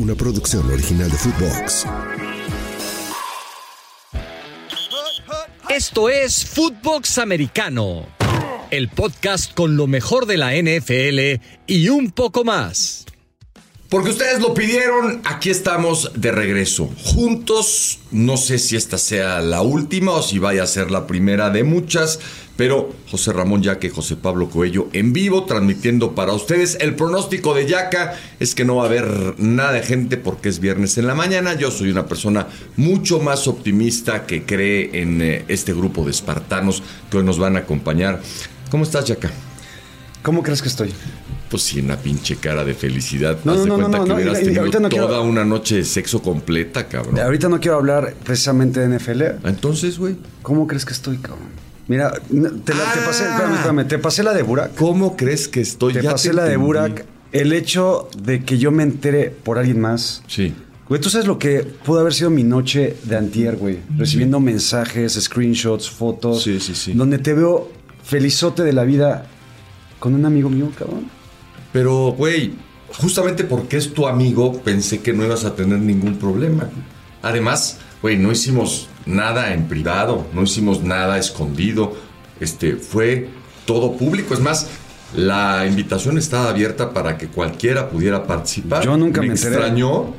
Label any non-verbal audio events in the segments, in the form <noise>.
una producción original de Footbox. Esto es Footbox Americano, el podcast con lo mejor de la NFL y un poco más. Porque ustedes lo pidieron, aquí estamos de regreso. Juntos, no sé si esta sea la última o si vaya a ser la primera de muchas, pero José Ramón Yaque y José Pablo Coello en vivo transmitiendo para ustedes. El pronóstico de Yaca es que no va a haber nada de gente porque es viernes en la mañana. Yo soy una persona mucho más optimista que cree en eh, este grupo de espartanos que hoy nos van a acompañar. ¿Cómo estás, Yaca? ¿Cómo crees que estoy? Pues sí, una pinche cara de felicidad. No, Haz no, de cuenta no, que no, hubieras y- y tenido quiero- toda una noche de sexo completa, cabrón. Ahorita no quiero hablar precisamente de NFL. Entonces, güey, ¿Cómo crees que estoy, cabrón? Mira, te, la, te pasé, Ah. espérame, espérame, te pasé la de Burak. ¿cómo crees que estoy? Te Ya pasé la de. Burak. El hecho de que yo me entere por alguien más. Sí. Güey, tú sabes lo que pudo haber sido mi noche de antier, güey. Recibiendo mensajes, screenshots, fotos. Sí, sí, sí. Donde te veo felizote de la vida con un amigo mío, cabrón. Pero, güey, justamente porque es tu amigo, pensé que no ibas a tener ningún problema. Además, güey, no hicimos nada en privado, no hicimos nada escondido. Este, fue todo público. Es más, la invitación estaba abierta para que cualquiera pudiera participar. Yo nunca me enteré. extrañó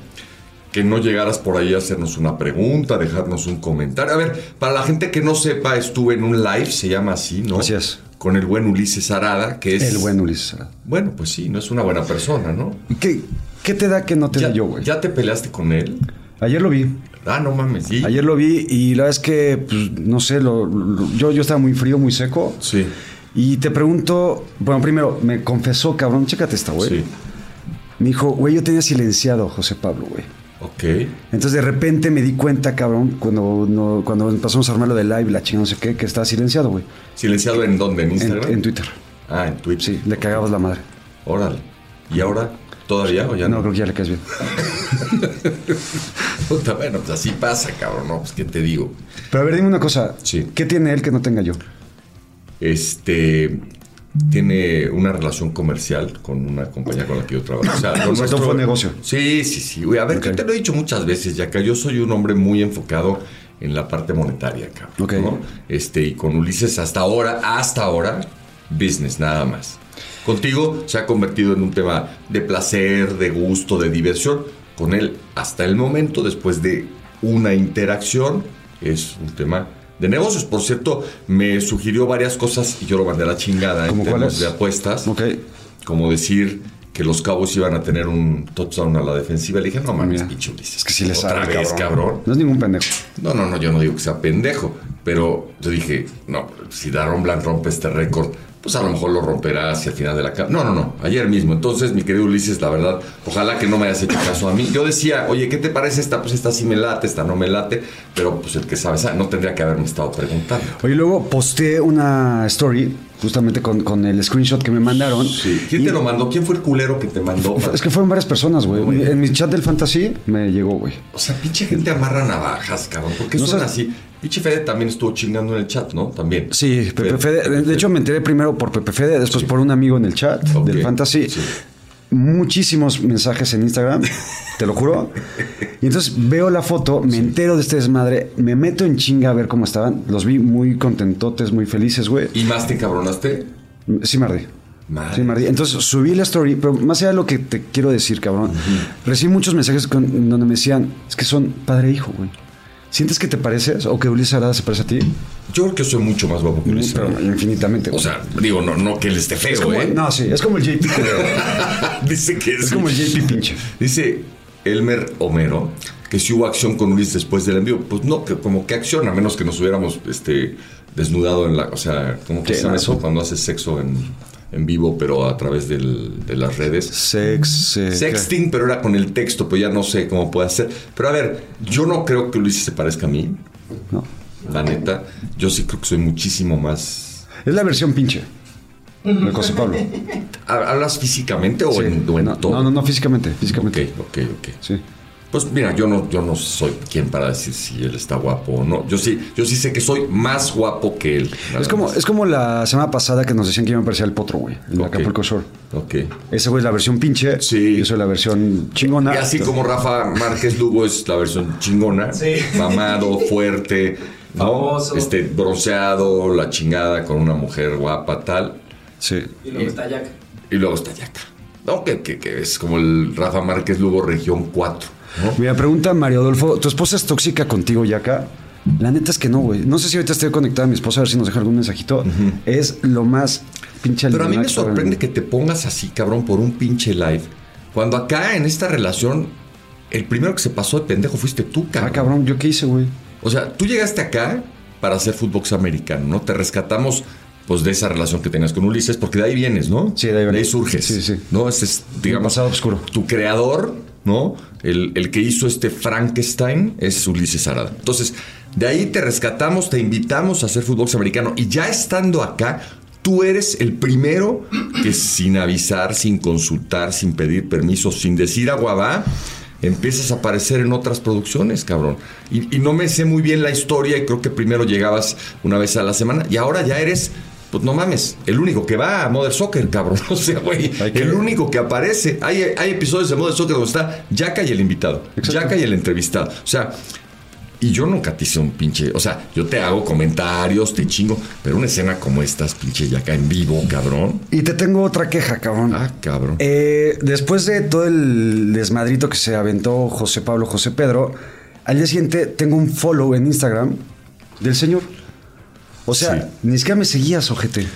que no llegaras por ahí a hacernos una pregunta, dejarnos un comentario. A ver, para la gente que no sepa, estuve en un live, se llama así, ¿no? Así es. Con el buen Ulises Arada, que es... El buen Ulises. Bueno, pues sí, no es una buena persona, ¿no? ¿Qué, ¿Qué te da que no te da yo, güey? ¿Ya te peleaste con él? Ayer lo vi. Ah, no mames, sí. Ayer lo vi y la verdad es que, pues, no sé, lo- lo- yo, yo estaba muy frío, muy seco. Sí, Y te pregunto, bueno, primero, me confesó, cabrón, chécate esta, güey. sí. Me dijo, güey, yo tenía silenciado a José Pablo, güey. Ok. Entonces de repente me di cuenta, cabrón, cuando, no- cuando empezamos a armarlo de live, la chingada, no sé qué, que estaba silenciado, güey. ¿Silenciado en dónde? ¿En En, Instagram? en Twitter. Ah, en Twitter. Sí, le cagabas la madre. Órale. ¿Y ahora? ¿Todavía o ya no, no? creo que ya le caes bien. <laughs> Puta, bueno, pues así pasa, cabrón, ¿no? Pues, ¿qué te digo? Pero a ver, dime una cosa. Sí. ¿Qué tiene él que no tenga yo? Este... Tiene una relación comercial con una compañía con la que yo trabajo. O sea, <coughs> lo O sea, todo fue negocio. Sí, sí, sí. Güey, a ver, Ok. que te lo he dicho muchas veces, ya que yo soy un hombre muy enfocado en la parte monetaria, cabrón. Ok. ¿no? Este, y con Ulises hasta ahora, hasta ahora, business, nada más. Contigo se ha convertido en un tema de placer, de gusto, de diversión. Con él, hasta el momento, después de una interacción, es un tema de negocios. Por cierto, me sugirió varias cosas y yo lo mandé a la chingada en ¿Cómo temas cuáles? de apuestas Ok. como decir que los Cabos iban a tener un touchdown a la defensiva. Le dije, no mames, pinche Ulises. Es que sí le Otra sabe, vez, cabrón. No es ningún pendejo. No, no, no, yo no digo que sea pendejo. Pero yo dije, no, si Daron Blanc rompe este récord, pues a lo mejor lo romperá hacia el final de la... ca- No, no, no, ayer mismo. Entonces, mi querido Ulises, la verdad, ojalá que no me hayas hecho caso a mí. Yo decía, oye, ¿qué te parece esta? Pues esta sí me late, esta no me late. Pero pues el que sabe, sabe. No tendría que haberme estado preguntando. Oye, luego posté una story justamente con, con el screenshot que me mandaron. Sí. ¿Quién Y- te lo mandó? ¿Quién fue el culero que te mandó? Es que fueron varias personas, güey. En mi chat del fantasy me llegó, güey. O sea, pinche gente amarra navajas, cabrón. ¿Por qué No son sabes- así? Pinche Fede también estuvo chingando en el chat, ¿no? También. Sí, Pepe Fede. De hecho, me enteré primero por Pepe Fede, después por un amigo en el chat del Fantasy. sí. Muchísimos mensajes en Instagram, te lo juro. Y entonces veo la foto, me entero de este desmadre, me meto en chinga a ver cómo estaban. Los vi muy contentotes, muy felices, güey. ¿Y más te encabronaste? Sí, me ardí. Sí, me ardí. Entonces subí la story, pero más allá de lo que te quiero decir, cabrón, recibí muchos mensajes con- donde me decían, es que son padre e hijo, güey. ¿Sientes que te pareces o que Ulises Arada se parece a ti? Yo creo que soy mucho más guapo que Ulises. Pero infinitamente. O sea, digo, no, no que él esté es feo, como, ¿eh? no, sí, es como el JP. <laughs> Dice que es sí. como el JP pinche. Dice Elmer Homero que si hubo acción con Ulises después del envío. Pues no, que como que acción, a menos que nos hubiéramos este, desnudado en la. O sea, ¿cómo que se llama eso? Cuando haces sexo en, en vivo, pero a través del- de las redes. Sex. eh, Sexting, pero era con el texto, pues ya no sé cómo puede ser. Pero a ver, yo no creo que Ulises se parezca a mí. No. la neta. Yo sí creo que soy muchísimo más. Es la versión pinche. De José Pablo. ¿Hablas físicamente o Sí. en, o en no, todo? no, no, no, físicamente. Físicamente. Ok, ok, ok. Sí. Pues mira, yo no, yo no soy quien para decir si él está guapo o no. Yo sí, yo sí sé que soy más guapo que él. Es como, más. es como la semana pasada que nos decían que iba a aparecer el potro, güey. En Ok. Acapulco Shore. Ok. Ese güey es la versión pinche. Sí. Yo soy la versión chingona. Y así como Rafa Márquez Lugo es la versión chingona, Sí. mamado, fuerte, ¿no? Este, bronceado, la chingada con una mujer guapa, tal. Sí. Y luego está Jack. Y luego está Yaka. No, que, que- que es como el Rafa Márquez Lugo Región 4. ¿No? Mira, pregunta Mario Adolfo, ¿tu esposa es tóxica contigo, Yaka? La neta es que no, güey. No sé si ahorita estoy conectada a mi esposa a ver si nos deja algún mensajito. Es lo más pinche Pero a mí me sorprende que te pongas así, cabrón, por un pinche live. Cuando acá en esta relación, el primero que se pasó de pendejo fuiste tú, cabrón. Ah, cabrón, ¿yo qué hice, güey? O sea, tú llegaste acá para hacer fútbol americano, ¿no? Te rescatamos pues de esa relación que tenías con Ulises, porque de ahí vienes, ¿no? Sí, de ahí vengo. surges. Sí, sí. ¿No? Ese es, digamos, pasado oscuro. tu creador, ¿no? El, que hizo este Frankenstein es Ulises Arada. Entonces, de ahí te rescatamos, te invitamos a hacer fútbol americano y ya estando acá, tú eres el primero que sin avisar, sin consultar, sin pedir permiso, sin decir agua va, empiezas a aparecer en otras producciones, cabrón. Y no me sé muy bien la historia y creo que primero llegabas una vez a la semana y ahora ya eres... Pues no mames, el único que va a Mother Soccer, cabrón. <laughs> O sea, güey, que- el único que aparece. Hay, hay episodios de Mother Soccer donde está Yaka y el invitado. Yaka y el entrevistado. O sea, y yo nunca te hice un pinche. O sea, yo te hago comentarios, te chingo, pero una escena como estas, pinche Yaka en vivo, cabrón. Y te tengo otra queja, cabrón. Ah, cabrón. Eh, después de todo el desmadrito que se aventó José Pablo, José Pedro, al día siguiente tengo un follow en Instagram del señor. O sea, Sí. ni siquiera me seguías, ojete.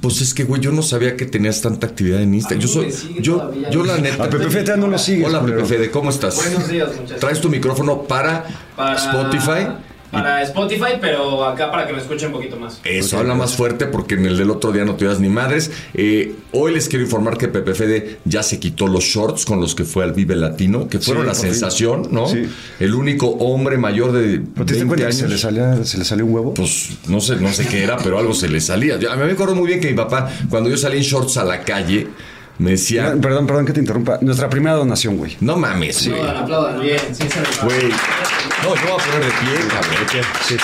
Pues es que, güey, yo no sabía que tenías tanta actividad en Instagram. Yo soy. Yo, todavía. yo la neta. A Pepe Fede ya no lo sigues, Hola. Pepe Fede, ¿cómo estás? Buenos días, muchachos. Traes tu micrófono para, Para Spotify. Para Spotify, pero acá para que me escuchen un poquito más. Eso, habla más fuerte porque en el del otro día no te das ni madres. Eh, hoy les quiero informar que Pepe Fede ya se quitó los shorts con los que fue al Vive Latino, que fueron Sí, la fin. sensación, ¿no? Sí. El único hombre mayor de ¿Pero te diste 20 cuenta que años. se le, salía, se le salió un huevo? Pues no sé, no sé qué era, pero algo se le salía. Yo- a mí me acuerdo muy bien que mi papá, cuando yo salí en shorts a la calle, me decía, Perdón, Perdón, perdón que te interrumpa. Nuestra primera donación, güey. no mames, güey. Aplaudan, aplaudan. Bien, sí se Güey. No, yo voy a poner de pie, cabrón. Sí.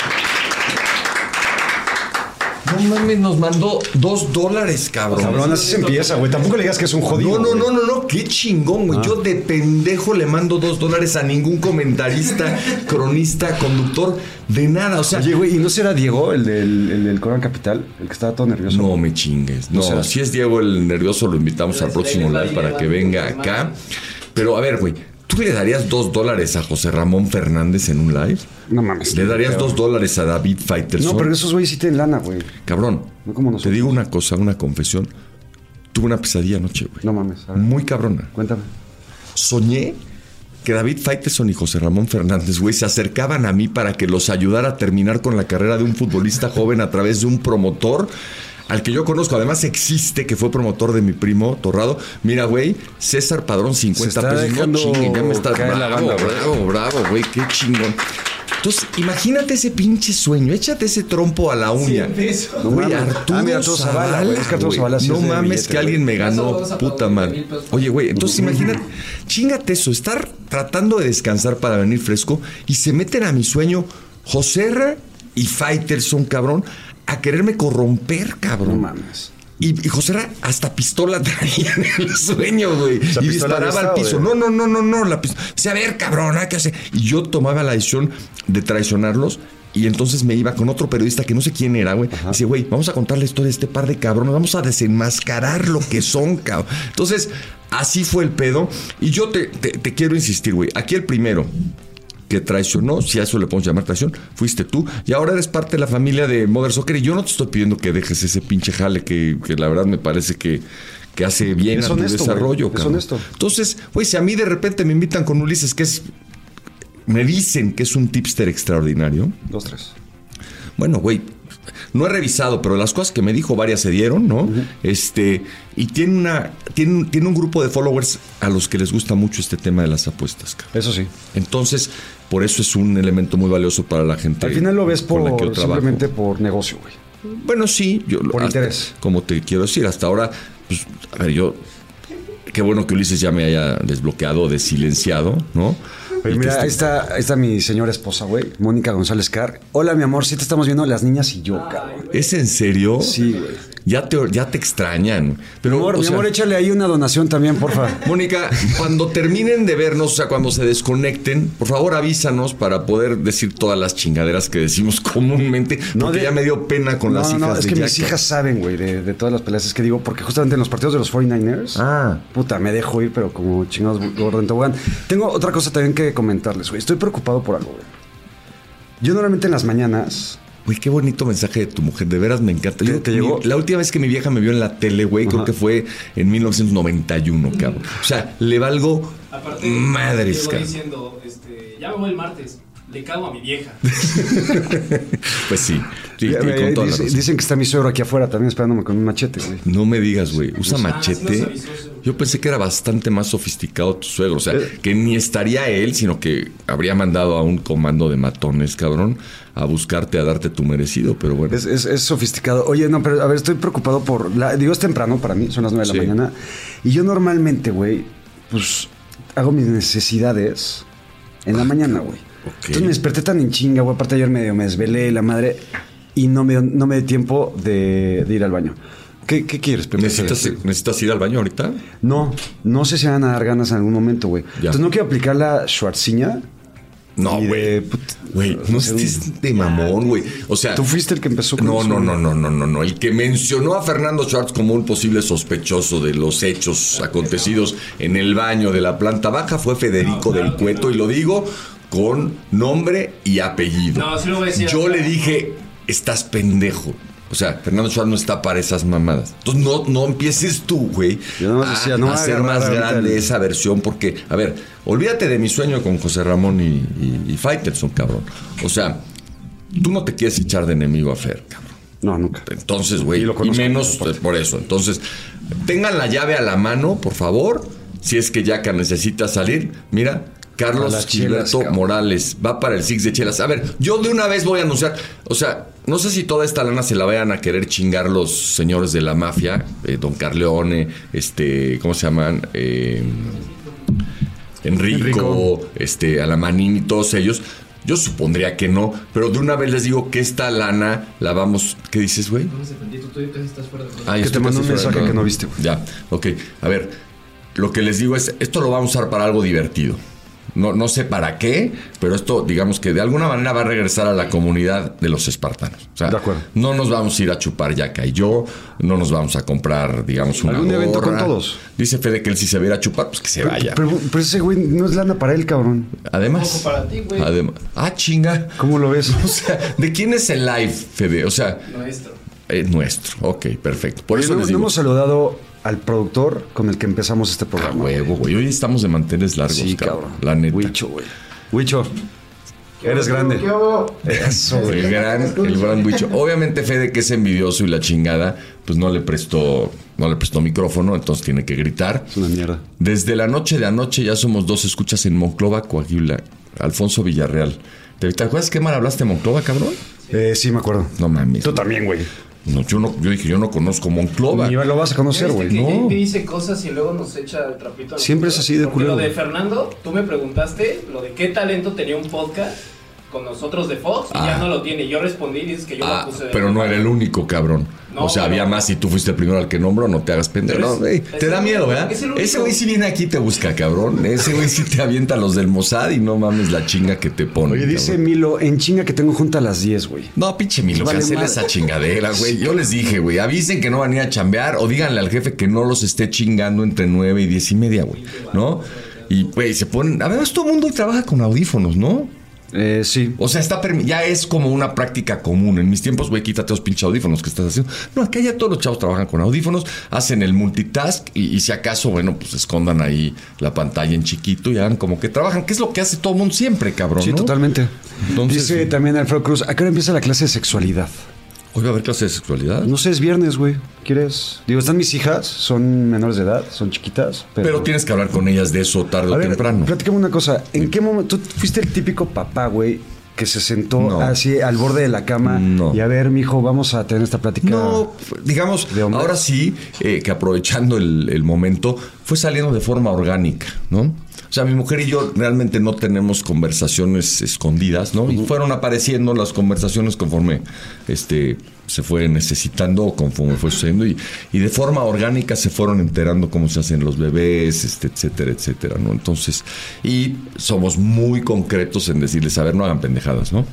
No mames, nos mandó dos dólares, cabrón. Cabrón, así se empieza, güey. Tampoco le digas que es un jodido. No, no, no, no, no, qué chingón, güey. Yo de pendejo le mando dos dólares a ningún comentarista, <laughs> cronista, conductor, de nada. O sea, Oye, güey, ¿y no será Diego, el del, el del Coran Capital? El que estaba todo nervioso. no me chingues. No, si es Diego el nervioso, lo invitamos al próximo live para que venga acá. Pero a ver, güey, ¿tú le darías dos dólares a José Ramón Fernández en un live? No mames. ¿Le darías dos dólares a David Faitelson? No, pero esos güeyes sí tienen lana, güey. Cabrón, No como te nosotros. digo una cosa, una confesión. Tuve una pesadilla anoche, güey. No mames. a ver, Muy cabrona. Cuéntame. Soñé que David Faitelson y José Ramón Fernández, güey, se acercaban a mí para que los ayudara a terminar con la carrera de un futbolista joven a través de un promotor al que yo conozco. Además existe, que fue promotor de mi primo Torrado. Mira, güey, César Padrón, 50 Se está pesos. dejando no chingue, ya me está bravo, la banda, bravo, bravo, güey, qué chingón. Entonces, imagínate ese pinche sueño, échate ese trompo a la uña. Güey. Arturo Ah, Arturo Zavala, No mames que alguien me ganó, puta madre. Oye, güey, entonces imagínate, chingate eso, estar tratando de descansar para venir fresco y se meten a mi sueño Joserra y Faitelson, cabrón, a quererme corromper, cabrón. No mames. Y, y José Ra hasta pistola <laughs> traía en el sueño, güey. sea, Y disparaba al piso. ¿o No, no, no, no, no. La pistola. Dice, a ver, cabrón, ¿qué hace? Y yo tomaba la decisión de traicionarlos. Y entonces me iba con otro periodista que no sé quién era, güey. Dice, güey, vamos a contar la historia de este par de cabrones. Vamos a desenmascarar lo que son, cabrón. Entonces, así fue el pedo. Y yo te, te- te quiero insistir, güey. Aquí el primero que traicionó, si a eso le podemos llamar traición, fuiste tú. Y ahora eres parte de la familia de Mother Soccer. Y yo no te estoy pidiendo que dejes ese pinche jale que, que la verdad me parece que, que hace bien Es a tu honesto, desarrollo. Es honesto. Entonces, güey, si a mí de repente me invitan con Ulises, que es. Me dicen que es un tipster extraordinario. Dos, tres. Bueno, güey, no he revisado, pero las cosas que me dijo varias se dieron, ¿no? Este, y tiene una, tiene, un- tiene un grupo de followers a los que les gusta mucho este tema de las apuestas, cabrón. Eso sí. Entonces, por eso es un elemento muy valioso para la gente. Al final lo ves por trabajo. simplemente por negocio, güey. Bueno, sí, yo Por hasta- interés. Como te quiero decir, hasta ahora, pues, a ver, yo. Qué bueno que Ulises ya me haya desbloqueado, desilenciado, ¿no? Mira, ahí está, ahí está mi señora esposa, güey, Mónica González Carr. Hola, mi amor, sí te estamos viendo las niñas y yo, cabrón. ¿Es en serio? Sí, güey. Ya te, ya te extrañan. Pero, Mi amor, mi sea, amor, échale ahí una donación también, porfa. <laughs> Mónica, cuando terminen de vernos, o sea, cuando se desconecten, por favor avísanos para poder decir todas las chingaderas que decimos <laughs> comúnmente. No, porque de- ya me dio pena con no, las hijas no, es de que Jack. mis hijas saben, güey, de, de todas las peleas es que digo, porque justamente en los partidos de los 49ers, Ah. puta, me dejo ir, pero como chingados gordo en tobogán. Tengo otra cosa también que comentarles, güey. Estoy preocupado por algo, güey. Yo normalmente en las mañanas, Güey, qué bonito mensaje de tu mujer. De veras me encanta. Yo, ¿Te- te llegó? mi- la última vez que mi vieja me vio en la tele, güey, creo que fue en 1991, cabrón. O sea, le valgo Aparte, madres, cabrón. diciendo, este, ya me voy el martes, le cago a mi vieja. <laughs> Pues sí. eh, con eh, toda dice- dicen que está mi suegro aquí afuera también esperándome con un machete, güey. No me digas, güey. Usa Ah, machete. nos avisó, sí. Yo pensé que era bastante más sofisticado tu suegro. O sea, que ni estaría él, sino que habría mandado a un comando de matones, cabrón, a buscarte, a darte tu merecido. Pero bueno. Es, es- es sofisticado. Oye, no, pero a ver, estoy preocupado por. La, digo, es temprano para mí, son las 9 de la Sí. mañana. Y yo normalmente, güey, pues hago mis necesidades en la mañana, güey. Entonces me desperté tan en chinga, güey. Aparte, ayer medio me desvelé, la madre. Y no me, no me dio tiempo de, de ir al baño. ¿Qué, qué quieres? ¿Necesitas, ¿Necesitas ir al baño ahorita? No, no sé si van a dar ganas en algún momento, güey. Entonces no quiero aplicar la Schwarziña. No, güey. Güey, no estés de mamón, güey. O sea. Tú fuiste el que empezó con No, eso, no, no, no, no, no, no. El que mencionó a Fernando Schwartz como un posible sospechoso de los hechos acontecidos en el baño de la planta baja fue Federico del Cueto, y lo digo con nombre y apellido. No, sí lo voy a decir. Yo le dije, estás pendejo. O sea, Fernando Schwartz no está para esas mamadas. Entonces no, no empieces tú, güey, Yo nomás a, decía, no a hacer agarrar más grande esa versión porque, a ver, olvídate de mi sueño con José Ramón y, y, y Faitelson, cabrón. O sea, tú no te quieres echar de enemigo a Fer, cabrón. No, nunca. Entonces, güey, Y lo y menos por eso. Entonces, tengan la llave a la mano, por favor. Si es que Yaka necesita salir, mira, Carlos chelas, Gilberto. Morales va para el Six de Chelas. A ver, yo de una vez voy a anunciar, o sea, no sé si toda esta lana se la vayan a querer chingar los señores de la mafia, eh, Don Carleone, este, ¿cómo se llaman? Eh, Enrico, Enrico. este, Alamanín y todos ellos. Yo supondría que no, pero de una vez les digo que esta lana la vamos. ¿Qué dices, güey? No se tú todavía casi estás fuera de Ah, Que te mandó un mensaje que no viste, güey. Ya, ok. A ver, lo que les digo es, esto lo vamos a usar para algo divertido. No, no sé para qué, pero esto, digamos que de alguna manera va a regresar a la comunidad de los espartanos. O sea, De acuerdo. no nos vamos a ir a chupar Yaka y yo, no nos vamos a comprar, digamos, una ¿Algún evento con todos? Dice Fede que él si se va a ir a chupar, pues que se vaya. Pero, pero ese güey no es lana para él, cabrón. Además, Poco para ti, güey. además, ah, chinga. ¿Cómo lo ves? <laughs> O sea, ¿de quién es el live, Fede? O sea, Nuestro. es nuestro. Ok, perfecto. Por Oye, eso no, les no hemos saludado al productor con el que empezamos este A programa. huevo, güey. Hoy estamos de manteles largos, Sí, cabrón. cabrón. La neta. Huicho, güey. Huicho. Eres grande. Eso, güey. El gran, el gran bicho. Obviamente, Fede, que es envidioso y la chingada, pues no le prestó, no le prestó micrófono, entonces tiene que gritar. Es una mierda. Desde la noche de anoche ya somos dos escuchas en Monclova, Coahuila. Alfonso Villarreal. ¿Te, te acuerdas qué mal hablaste de Monclova, cabrón? Eh, sí, me acuerdo. No mames. Tú también, güey. No, yo, no, yo dije, yo no conozco Monclova. Ni lo vas a conocer, ¿Ya güey. No. Dice cosas y luego nos echa el trapito Siempre es así de Porque culero, Lo de. Fernando, tú me preguntaste lo de qué talento tenía un podcast con nosotros de Fox y Ah. ya no lo tiene. Yo respondí y dices que yo Ah, lo puse de pero no era el único, cabrón. No, o sea, había más y tú fuiste el primero al que nombro, no te hagas pendejo. No, es te da miedo, ¿verdad? es. Ese güey sí viene aquí y te busca, cabrón. Ese güey sí te avienta a los del Mossad y no mames la chinga que te pone. Oye, dice cabrón. Milo, en chinga que tengo junta a las 10, güey. No, pinche Milo, Vale cancela madre. esa chingadera, güey. Yo les dije, güey, avisen que no van a ir a chambear o díganle al jefe que no los esté chingando entre nueve y diez y media, güey. ¿No? Y, güey, se ponen... Además, todo el mundo trabaja con audífonos, ¿no? Eh, sí. O sea, está ya es como una práctica común. En mis tiempos, güey, quítate los pinches audífonos que estás haciendo. No, acá ya todos los chavos trabajan con audífonos, hacen el multitask y, y si acaso, bueno, pues escondan ahí la pantalla en chiquito y hagan como que trabajan, que es lo que hace todo el mundo siempre, cabrón. Sí, ¿no? totalmente. Entonces- Dice también Alfredo Cruz, ¿a qué hora empieza la clase de sexualidad? Hoy va a haber clase de sexualidad. No sé, es viernes, güey. ¿Quieres? Digo, están mis hijas, son menores de edad, son chiquitas. Pero, Pero tienes que hablar con ellas de eso tarde A o ver, temprano. platícame una cosa. ¿En qué momento? Tú fuiste el típico papá, güey, que se sentó No. así al borde de la cama No. y a ver, mijo, vamos a tener esta plática. No, digamos, de ahora sí, eh, que aprovechando el, el momento, fue saliendo de forma orgánica, ¿no? O sea, mi mujer y yo realmente no tenemos conversaciones escondidas, ¿no? Y fueron apareciendo las conversaciones conforme este, se fue necesitando o conforme fue sucediendo y, y de forma orgánica se fueron enterando cómo se hacen los bebés, este, etcétera, etcétera, ¿no? Entonces, y somos muy concretos en decirles, a ver, no hagan pendejadas, ¿no?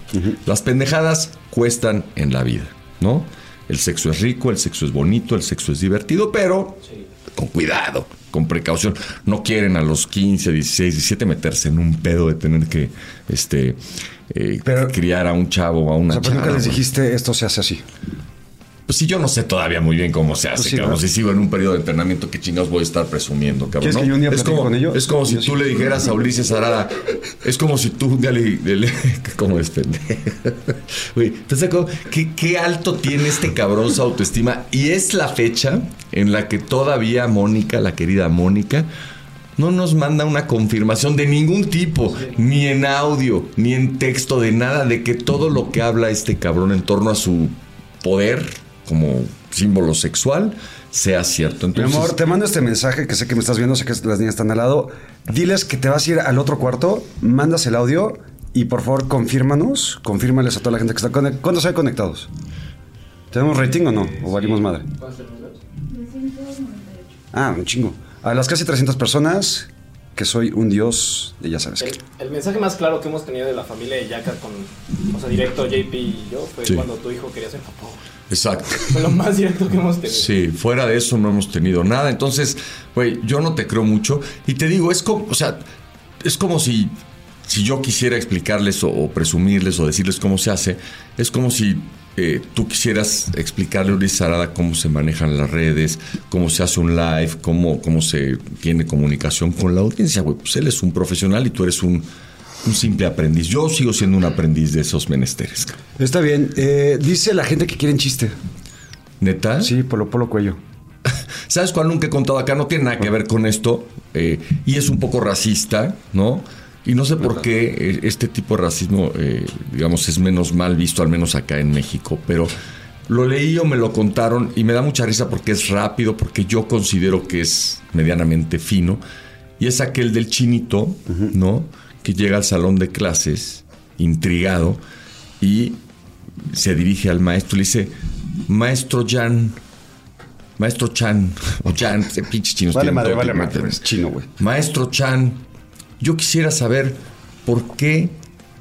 Las pendejadas cuestan en la vida, ¿no? El sexo es rico, el sexo es bonito, el sexo es divertido, pero con cuidado, con precaución. No quieren a los 15, 16, 17 meterse en un pedo de tener que este, eh, Pero- criar a un chavo o a una O sea, pues nunca chava, les güey. dijiste esto se hace así. Pues sí, yo no sé todavía muy bien cómo se hace, Pues sí, cabrón. ¿no? Si sigo en un periodo de entrenamiento, ¿qué chingados voy a estar presumiendo, cabrón? ¿Quieres no? que yo un día es como, con ellos? Es como si tú sí. le dijeras a Ulises Arada, es como si tú un día le... <laughs> ¿Cómo es qué alto tiene este cabrón su autoestima? Y es la fecha en la que todavía Mónica, la querida Mónica, no nos manda una confirmación de ningún tipo, ni en audio, ni en texto, de nada, de que todo lo que habla este cabrón en torno a su poder como símbolo sexual sea cierto. Mi Entonces, amor, te mando este mensaje que sé que me estás viendo, sé que las niñas están al lado. Diles que te vas a ir al otro cuarto, mandas el audio y por favor confírmanos, confírmales a toda la gente que está conectada. ¿Cuántos hay conectados? ¿Tenemos rating o no? ¿O valimos madre? Ah, un chingo. A las casi 300 personas, que soy un dios de ya sabes qué. El, el mensaje más claro que hemos tenido de la familia de Yaka con, o sea, directo JP y yo fue Sí. cuando tu hijo quería ser papá. Exacto. <laughs> Fue lo más directo que hemos tenido. Sí, fuera de eso no hemos tenido nada. Entonces, güey, yo no te creo mucho. Y te digo, es como, o sea, es como si, si yo quisiera explicarles o, o presumirles o decirles cómo se hace, es como si eh, tú quisieras explicarle a Ulises Arada cómo se manejan las redes, cómo se hace un live, cómo, cómo se tiene comunicación con la audiencia, güey. Pues él es un profesional y tú eres un, un simple aprendiz. Yo sigo siendo un aprendiz de esos menesteres. Está bien. Eh, dice la gente que quieren chiste. ¿Neta? Sí, Polo Polo Cuello. <laughs> ¿Sabes cuál nunca he contado acá? No tiene nada que ver con esto. eh, y es un poco racista, ¿no? Y no sé por qué eh, este tipo de racismo, eh, digamos, es menos mal visto, al menos acá en México. Pero lo leí o me lo contaron y me da mucha risa porque es rápido, porque yo considero que es medianamente fino. Y es aquel del chinito, ¿no? Que llega al salón de clases, intrigado, y se dirige al maestro y le dice, maestro Jan, maestro Chan, o Jan, ese pinche chinos Vale madre, vale madre. Es chino, güey. Maestro Chan, yo quisiera saber por qué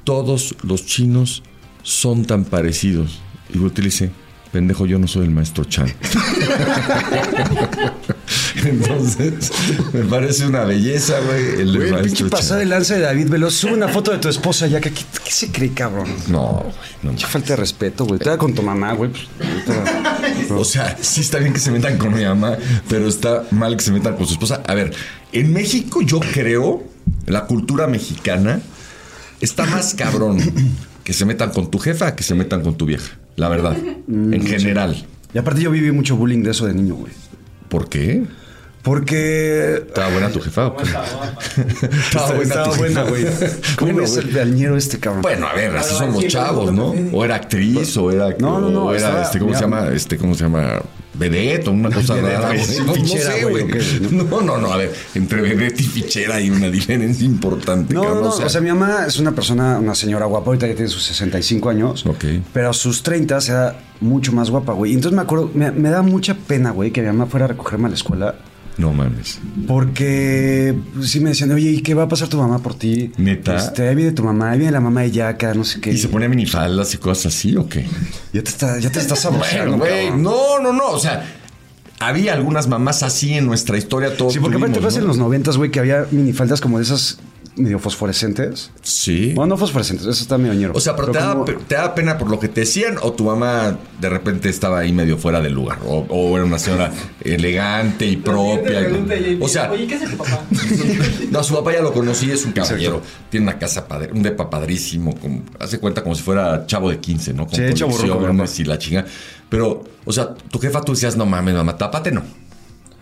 todos los chinos son tan parecidos. Y yo te dice, pendejo, yo no soy el maestro Chan. <laughs> Entonces, me parece una belleza, güey, el Güey, el pinche pasada de lanza de David Veloz. Sube una foto de tu esposa ya que ¿qué, qué se cree, cabrón? No, güey, no. Mucha falta de respeto, güey. Te da con tu mamá, güey. pues, <laughs> O sea, sí está bien que se metan con mi mamá, pero está mal que se metan con su esposa. A ver, en México yo creo, la cultura mexicana, está más cabrón que se metan con tu jefa que se metan con tu vieja. La verdad, en general. Y aparte yo viví mucho bullying de eso de niño, güey. ¿Por qué? Porque... ¿Estaba buena tu jefa o qué? Estaba buena <laughs> Estaba tu buena, jefa. <laughs> güey. ¿Cómo Bueno, es güey. el balñero este, cabrón? Bueno, a ver, así Claro, son los sí, chavos, ¿no? O era actriz, o era. No, no, no, o era, estaba- este, ¿cómo se llama? Este, ¿cómo se llama? Vedette o una cosa Vedette, rara, No, fichera, sé, güey. No, no, no. A ver, entre vedette y fichera hay una diferencia importante, No, cabrón. no, o sea, mi mamá es una persona, una señora guapa, ahorita ya tiene sus 65 años. Ok. Pero a sus 30 era mucho más guapa, güey. Y entonces me acuerdo, me, me da mucha pena, güey, que mi mamá fuera a recogerme a la escuela. No mames. Porque pues, sí me decían, oye, ¿y qué va a pasar tu mamá por ti? ¿Neta? Este, ahí viene tu mamá, ahí viene la mamá de Yaka, no sé qué. ¿Y se ponía minifaldas y cosas así o qué? Ya te, está, ya te estás Bueno, <laughs> güey. No, no, no. O sea, había algunas mamás así en nuestra historia. Todos Sí, porque aparte pasa ¿no? en los noventas, güey, que había minifaldas como de esas medio fosforescentes. Sí. Bueno, no fosforescentes, eso está medio ñero. O sea, pero, te, como- daba, pe- te daba pena por lo que te decían o tu mamá de repente estaba ahí medio fuera del lugar o, o era una señora <laughs> elegante y propia. Pregunta, O sea, Oye, ¿qué hace tu papá? <laughs> no, su papá ya lo conocí, es un caballero. Tiene una casa padre, un depa padrísimo. como- hace cuenta como si fuera chavo de 15, ¿no? Con Sí, papá. y la chinga. Pero, o sea, tu jefa tú decías, no mames, mamá, tápate, no.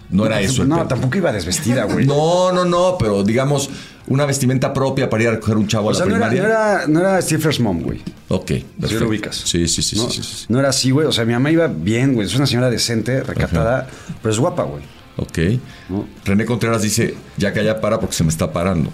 No era eso. No, tampoco iba desvestida, güey. <laughs> No, no, no, pero digamos, una vestimenta propia para ir a recoger un chavo O a la sea, no era, primaria. no era, no era Stifler's mom, güey. Ok, Sí perfecto. lo ubicas. Sí, sí, sí, ¿no? sí, sí, sí. No era así, güey. O sea, mi mamá iba bien, güey. Es una señora decente, recatada, pero es guapa, güey. Ok. René Contreras dice, ya que allá para porque se me está parando.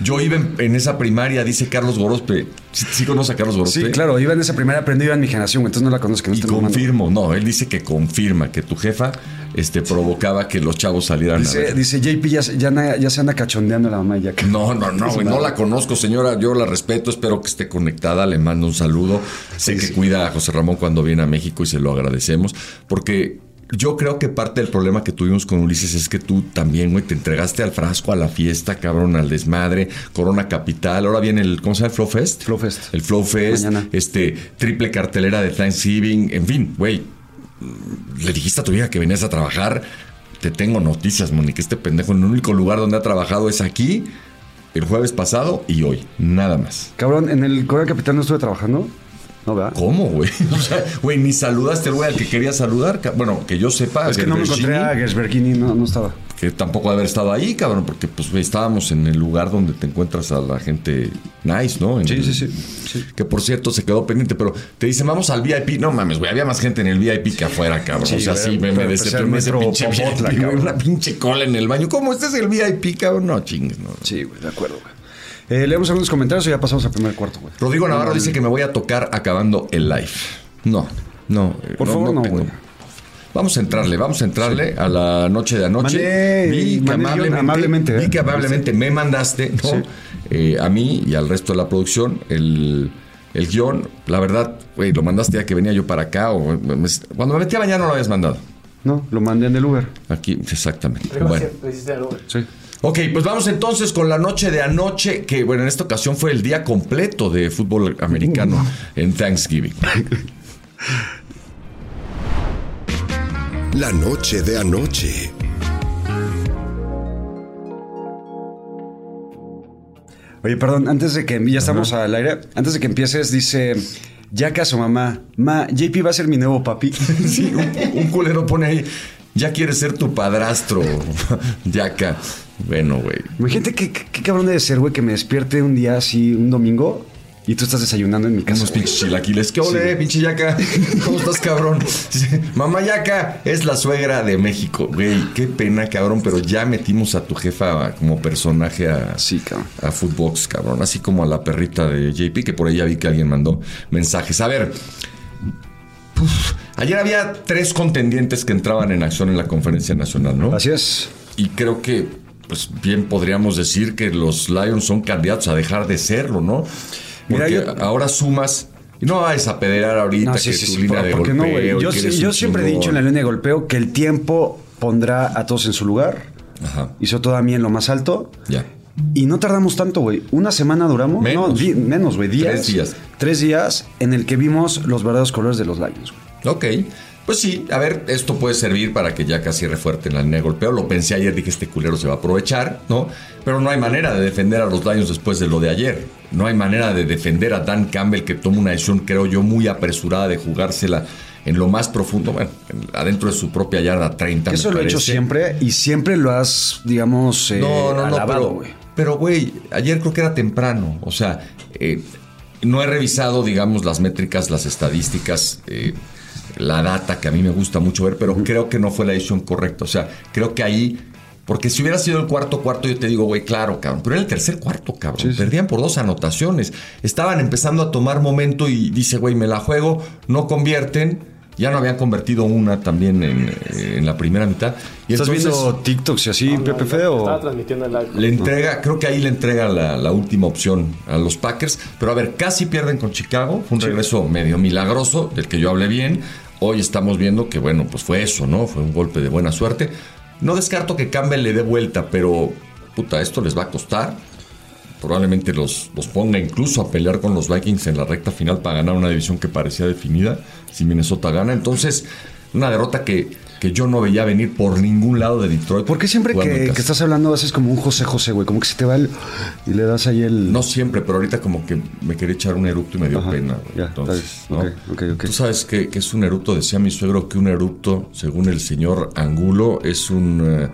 Yo iba en, en esa primaria, dice Carlos Gorospe. ¿Sí, sí conoce a Carlos Gorospe? Sí, claro, iba en esa primera, pero no iba en mi generación, entonces no la conozco. No Y confirmo, no, él dice que confirma que tu jefa este, provocaba que los chavos salieran a Dice, ver. dice JP, ya, se- ya, na- ya se anda cachondeando la mamá ya. que- No, no, no, güey, no la conozco, señora. Yo la respeto, espero que esté conectada. Le mando un saludo. Sé que cuida a José Ramón cuando viene a México y se lo agradecemos. Porque yo creo que parte del problema que tuvimos con Ulises es que tú también, güey, te entregaste al frasco, a la fiesta, cabrón, al desmadre, Corona Capital. Ahora viene el, ¿cómo se llama? El Flow Fest. Flow Fest. El Flow Fest. Mañana. Este, triple cartelera de Thanksgiving. En fin, güey, le dijiste a tu hija que venías a trabajar. Te tengo noticias, Monique. Este pendejo, en el único lugar donde ha trabajado es aquí, el jueves pasado y hoy. Nada más. Cabrón, en el Corea Capital no estuve trabajando. No, ¿verdad? ¿Cómo, güey? <laughs> O sea, güey, ni saludaste al güey al que quería saludar. Bueno, que yo sepa. Es que no me encontré a Gersbergini, no, no estaba. Que tampoco haber estado ahí, cabrón, porque pues estábamos en el lugar donde te encuentras a la gente nice, ¿no? En Sí, el- sí, sí, sí. Que por cierto se quedó pendiente, pero te dicen, vamos al VIP. No mames, güey, había más gente en el VIP que afuera, cabrón. Sí, o sea, sí, me, me pues, ese pinche VIP. Una pinche cola en el baño. ¿Cómo este es el VIP, cabrón? No, chingues, no. Sí, güey, de acuerdo, güey. Eh, leemos algunos comentarios y ya pasamos al primer cuarto, güey. Rodrigo Navarro dice que me voy a tocar acabando el live. No, no. eh, Por favor, no, güey. Vamos a entrarle, vamos a entrarle a la noche de anoche. Mandé- vi que el amablemente, amablemente, ¿eh? vi que amablemente me mandaste, ¿no? Sí. Eh, a mí y al resto de la producción el, el guion. La verdad, güey, lo mandaste ya que venía yo para acá. O, me- cuando me metí a bañar no lo habías mandado. No, lo mandé en el Uber. Aquí, exactamente. Pero Bueno. lo hiciste al Uber. Sí. Ok, pues vamos entonces con la noche de anoche, que bueno, en esta ocasión fue el día completo de fútbol americano <laughs> en Thanksgiving. La noche de anoche. Oye, perdón, antes de que ya estamos al aire, antes de que empieces, dice ya a su mamá, ma, JP va a ser mi nuevo papi. <laughs> Sí, un, un culero pone ahí, ya quieres ser tu padrastro, <laughs> Yaka. Bueno, güey. Imagínate qué, qué, cabrón debe ser, güey, que me despierte un día así, un domingo, y tú estás desayunando en mi casa. Unos pinches chilaquiles. ¿Qué ole, pinche Yaka? <laughs> ¿Cómo estás, cabrón? Mamá Yaka es la suegra de México. Güey, qué pena, cabrón, pero ya metimos a tu jefa como personaje a, Sí, cabrón. a Footbox, cabrón. Así como a la perrita de JP, que por ahí ya vi que alguien mandó mensajes. A ver. Uf, ayer había tres contendientes que entraban en acción en la conferencia nacional, ¿no? Así es. Y creo que, pues bien podríamos decir que los Lions son candidatos a dejar de serlo, ¿no? Mira, yo- ahora sumas. Y no vas a pederar ahorita No, sí, que sí, tu sí, línea ¿por- de golpeo. no, Yo, yo siempre he dicho en la línea de golpeo que el tiempo pondrá a todos en su lugar. Ajá, Y sobre todo a mí en lo más alto. ya. Y no tardamos tanto, güey. Una semana duramos. Menos. No, di- menos, güey. Días. Tres días. Tres días en el que vimos los verdaderos colores de los Lions, güey. Ok. Pues sí, a ver, esto puede servir para que ya casi refuerte en la línea de golpeo. Lo pensé ayer, dije, este culero se va a aprovechar, ¿no? Pero no hay manera de defender a los Lions después de lo de ayer. No hay manera de defender a Dan Campbell, que toma una decisión, creo yo, muy apresurada de jugársela en lo más profundo, bueno, en- adentro de su propia yarda 30. Eso me lo he hecho siempre y siempre lo has, digamos, eh, No, no, no, alabado, pero, güey. Pero, güey, ayer creo que era temprano. O sea, eh, no he revisado, digamos, las métricas, las estadísticas, eh, la data que a mí me gusta mucho ver, pero creo que no fue la decisión correcta. O sea, creo que ahí. Porque si hubiera sido el cuarto cuarto, yo te digo, güey, claro, cabrón. Pero era el tercer cuarto, cabrón. Sí, sí. Perdían por dos anotaciones. Estaban empezando a tomar momento y dice, güey, me la juego, no convierten. Ya no habían convertido una también en, eh, en la primera mitad. Y ¿Estás entonces, viendo TikToks y así, No, no, Pepe no, Feo? Estaba transmitiendo el live. le entrega, creo que ahí le entrega la, la última opción a los Packers. Pero a ver, casi pierden con Chicago. Fue un regreso medio milagroso, del que yo hablé bien. Hoy estamos viendo que, bueno, pues fue eso, ¿no? Fue un golpe de buena suerte. No descarto que Campbell le dé vuelta, pero, puta, esto les va a costar. Probablemente los, los ponga incluso a pelear con los Vikings en la recta final para ganar una división que parecía definida si Minnesota gana. Entonces, una derrota que, que yo no veía venir por ningún lado de Detroit. ¿Por qué siempre que, que estás hablando haces como un José José, güey? Como que se te va el... Y le das ahí el... No siempre, pero ahorita como que me quería echar un eructo y me dio Ajá, pena. güey. ya, Entonces, ¿no? Tú sabes que, que es un eructo, decía mi suegro que un eructo, según el señor Angulo, es un... eh,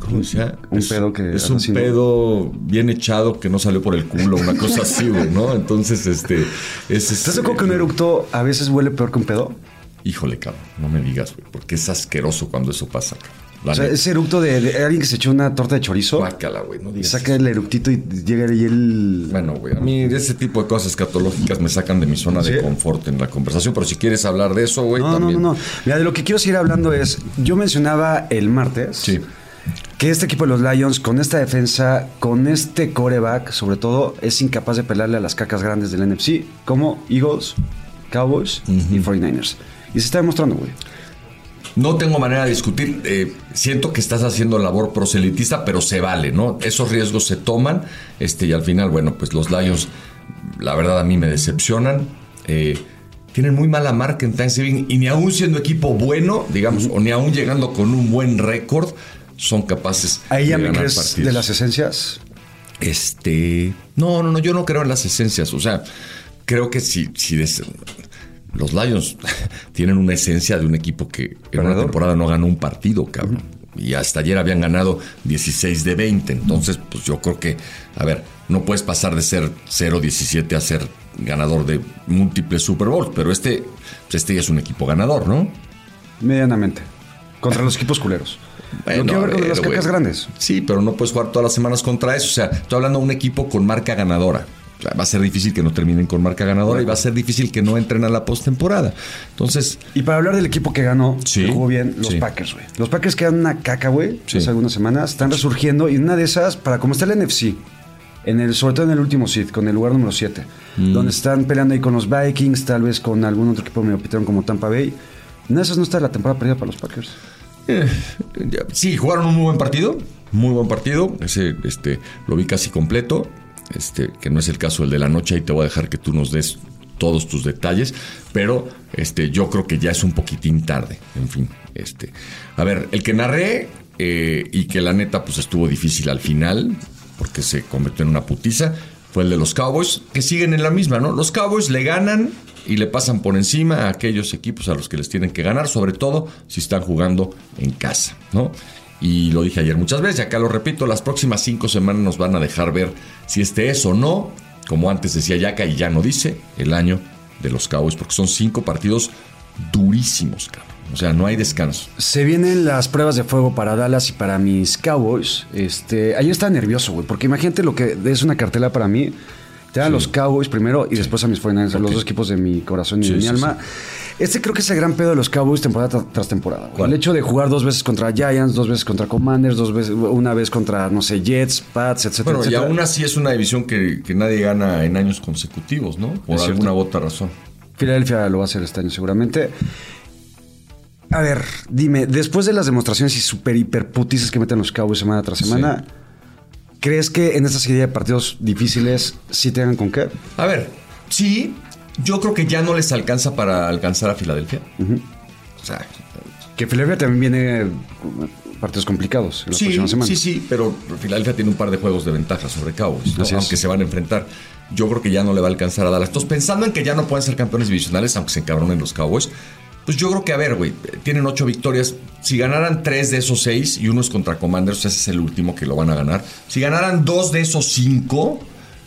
¿Cómo decía? Un Es- pedo que Es un pedo bien echado que no salió por el culo, una cosa así, güey, ¿no? Entonces, este... Es, ¿Estás de acuerdo que un eructo a veces huele peor que un pedo? Híjole, cabrón, no me digas, güey, porque es asqueroso cuando eso pasa, O sea, ese eructo de, de alguien que se echó una torta de chorizo. Guácala, güey, no Y digas saca el eructito y llega ahí el. Bueno, güey, a mí ese tipo de cosas escatológicas me sacan de mi zona de confort en la conversación, pero si quieres hablar de eso, güey, No, no, no, no. Mira, de lo que quiero seguir hablando es. Yo mencionaba el martes. Sí. Que este equipo de los Lions, con esta defensa, con este coreback, sobre todo, es incapaz de pelarle a las cacas grandes del NFC, como Eagles, Cowboys y 49ers. Y se está demostrando, güey. No tengo manera de discutir. eh, siento que estás haciendo labor proselitista, pero se vale, ¿no? Esos riesgos se toman. Este, y al final, bueno, pues los Lions, la verdad, a mí me decepcionan. Eh, tienen muy mala marca en Thanksgiving y ni aún siendo equipo bueno, digamos, o ni aún llegando con un buen récord, son capaces ¿Ahí ya de ganar crees partidos. de las esencias? Este. No, no, no, yo no creo en las esencias. O sea, creo que si, si des- los Lions <laughs> tienen una esencia de un equipo que en una temporada no ganó un partido, cabrón. Y hasta ayer habían ganado 16 de 20. Entonces, pues yo creo que, a ver, no puedes pasar de ser 0-17 a ser ganador de múltiples Super Bowls. Pero este, este ya es un equipo ganador, ¿no? Medianamente. Contra los <laughs> equipos culeros. Bueno, quiero ver a con las cacas grandes. Sí, pero no puedes jugar todas las semanas contra eso. O sea, estoy hablando de un equipo con marca ganadora. O sea, va a ser difícil que no terminen con marca ganadora y va a ser difícil que no entren a la postemporada. Entonces, Y para hablar del equipo que ganó, Sí, que jugó bien, los sí. Packers, güey. Los Packers quedan una caca, güey, Sí. hace algunas semanas. Están resurgiendo y una de esas, para como está el NFC, en el, sobre todo en el último seed, con el lugar número 7, Mm. donde están peleando ahí con los Vikings, tal vez con algún otro equipo medio pitón como Tampa Bay. Una de esas no está la temporada perdida para los Packers. <laughs> sí, jugaron un muy buen partido. Muy buen partido. Ese, este, lo vi casi completo. Este, que no es el caso del de la noche. Y te voy a dejar que tú nos des todos tus detalles. Pero este, yo creo que ya es un poquitín tarde. En fin. Este. A ver, el que narré. eh, y que la neta, pues estuvo difícil al final. Porque se convirtió en una putiza. Fue el de los Cowboys. Que siguen en la misma, ¿no? Los Cowboys le ganan. Y le pasan por encima a aquellos equipos a los que les tienen que ganar, sobre todo si están jugando en casa, ¿no? Y lo dije ayer muchas veces, y acá lo repito, las próximas cinco semanas nos van a dejar ver si este es o no, como antes decía Yaka y ya no dice, el año de los Cowboys, porque son cinco partidos durísimos, cabrón. O sea, no hay descanso. Se vienen las pruebas de fuego para Dallas y para mis Cowboys. Este, ayer estaba nervioso, güey, porque imagínate lo que es una cartela para mí. Te a los Cowboys primero y después a mis 49ers, a los dos equipos de mi corazón y Sí, de mi sí, alma. Este creo que es el gran pedo de los Cowboys temporada tra- tras temporada. güey. El hecho de jugar dos veces contra Giants, dos veces contra Commanders, dos veces, una vez contra, no sé, Jets, Pats, etcétera, Bueno, y aún así es una división que, que nadie gana en años consecutivos, ¿no? Por Es alguna u otra razón. Filadelfia lo va a hacer este año seguramente. A ver, dime, después de las demostraciones y super hiper putizas que meten los Cowboys semana tras semana, ¿crees que en esta serie de partidos difíciles sí tengan con qué? A ver, sí, yo creo que ya no les alcanza para alcanzar a Filadelfia. O sea, Que Filadelfia también viene partidos complicados en las sí, próximas semanas. sí, sí, pero Filadelfia tiene un par de juegos de ventaja sobre Cowboys, ¿no? Aunque se van a enfrentar. Yo creo que ya no le va a alcanzar a Dallas. Entonces, pensando en que ya no pueden ser campeones divisionales, aunque se encabronen los Cowboys, pues yo creo que, a ver, güey, tienen ocho victorias. Si ganaran tres de esos seis y uno es contra Commanders, ese es el último que lo van a ganar. Si ganaran dos de esos cinco,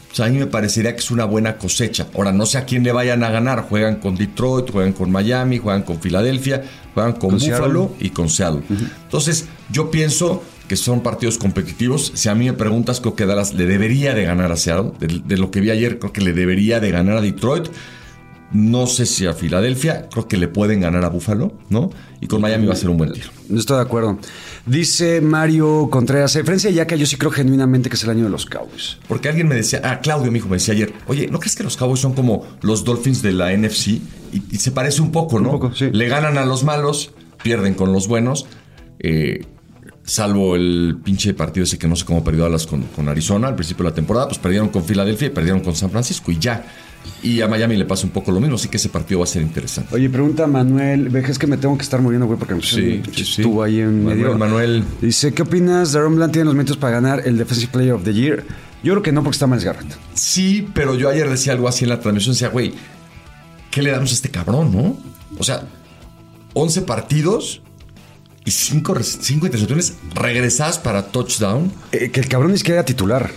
pues a mí me parecería que es una buena cosecha. Ahora, no sé a quién le vayan a ganar. Juegan con Detroit, juegan con Miami, juegan con Filadelfia, juegan con, Con Seattle. Buffalo y con Seattle. Entonces, yo pienso que son partidos competitivos. Si a mí me preguntas, creo que Dallas le debería de ganar a Seattle. De, de lo que vi ayer, creo que le debería de ganar a Detroit. No sé si a Filadelfia, creo que le pueden ganar a Buffalo, ¿no? Y con Miami va a ser un buen tiro. No estoy de acuerdo. Dice Mario Contreras, a diferencia de Yaka, yo sí creo genuinamente que es el año de los Cowboys. Porque alguien me decía, ah, Claudio, mi hijo, me decía ayer, oye, ¿no crees que los Cowboys son como los Dolphins de la NFC? Y, y se parece un poco, ¿no? Un poco, sí. Le ganan a los malos, pierden con los buenos. eh, salvo el pinche partido ese que no sé cómo perdió Dallas con, con Arizona al principio de la temporada, pues perdieron con Filadelfia y perdieron con San Francisco y ya. Y a Miami le pasa un poco lo mismo, así que ese partido va a ser interesante. Oye, pregunta Manuel, ve, es que me tengo que estar muriendo, güey, porque Sí, estuvo ahí en Manuel, medio. Manuel. Dice, ¿qué opinas? ¿Daron Bland tiene los méritos para ganar el Defensive Player of the Year? Yo creo que no, porque está Miles Garrett. Sí, pero yo ayer decía algo así en la transmisión, decía, güey, ¿qué le damos a este cabrón, no? O sea, 11 partidos y 5 intercepciones regresadas para touchdown. Eh, que el cabrón ni siquiera era titular.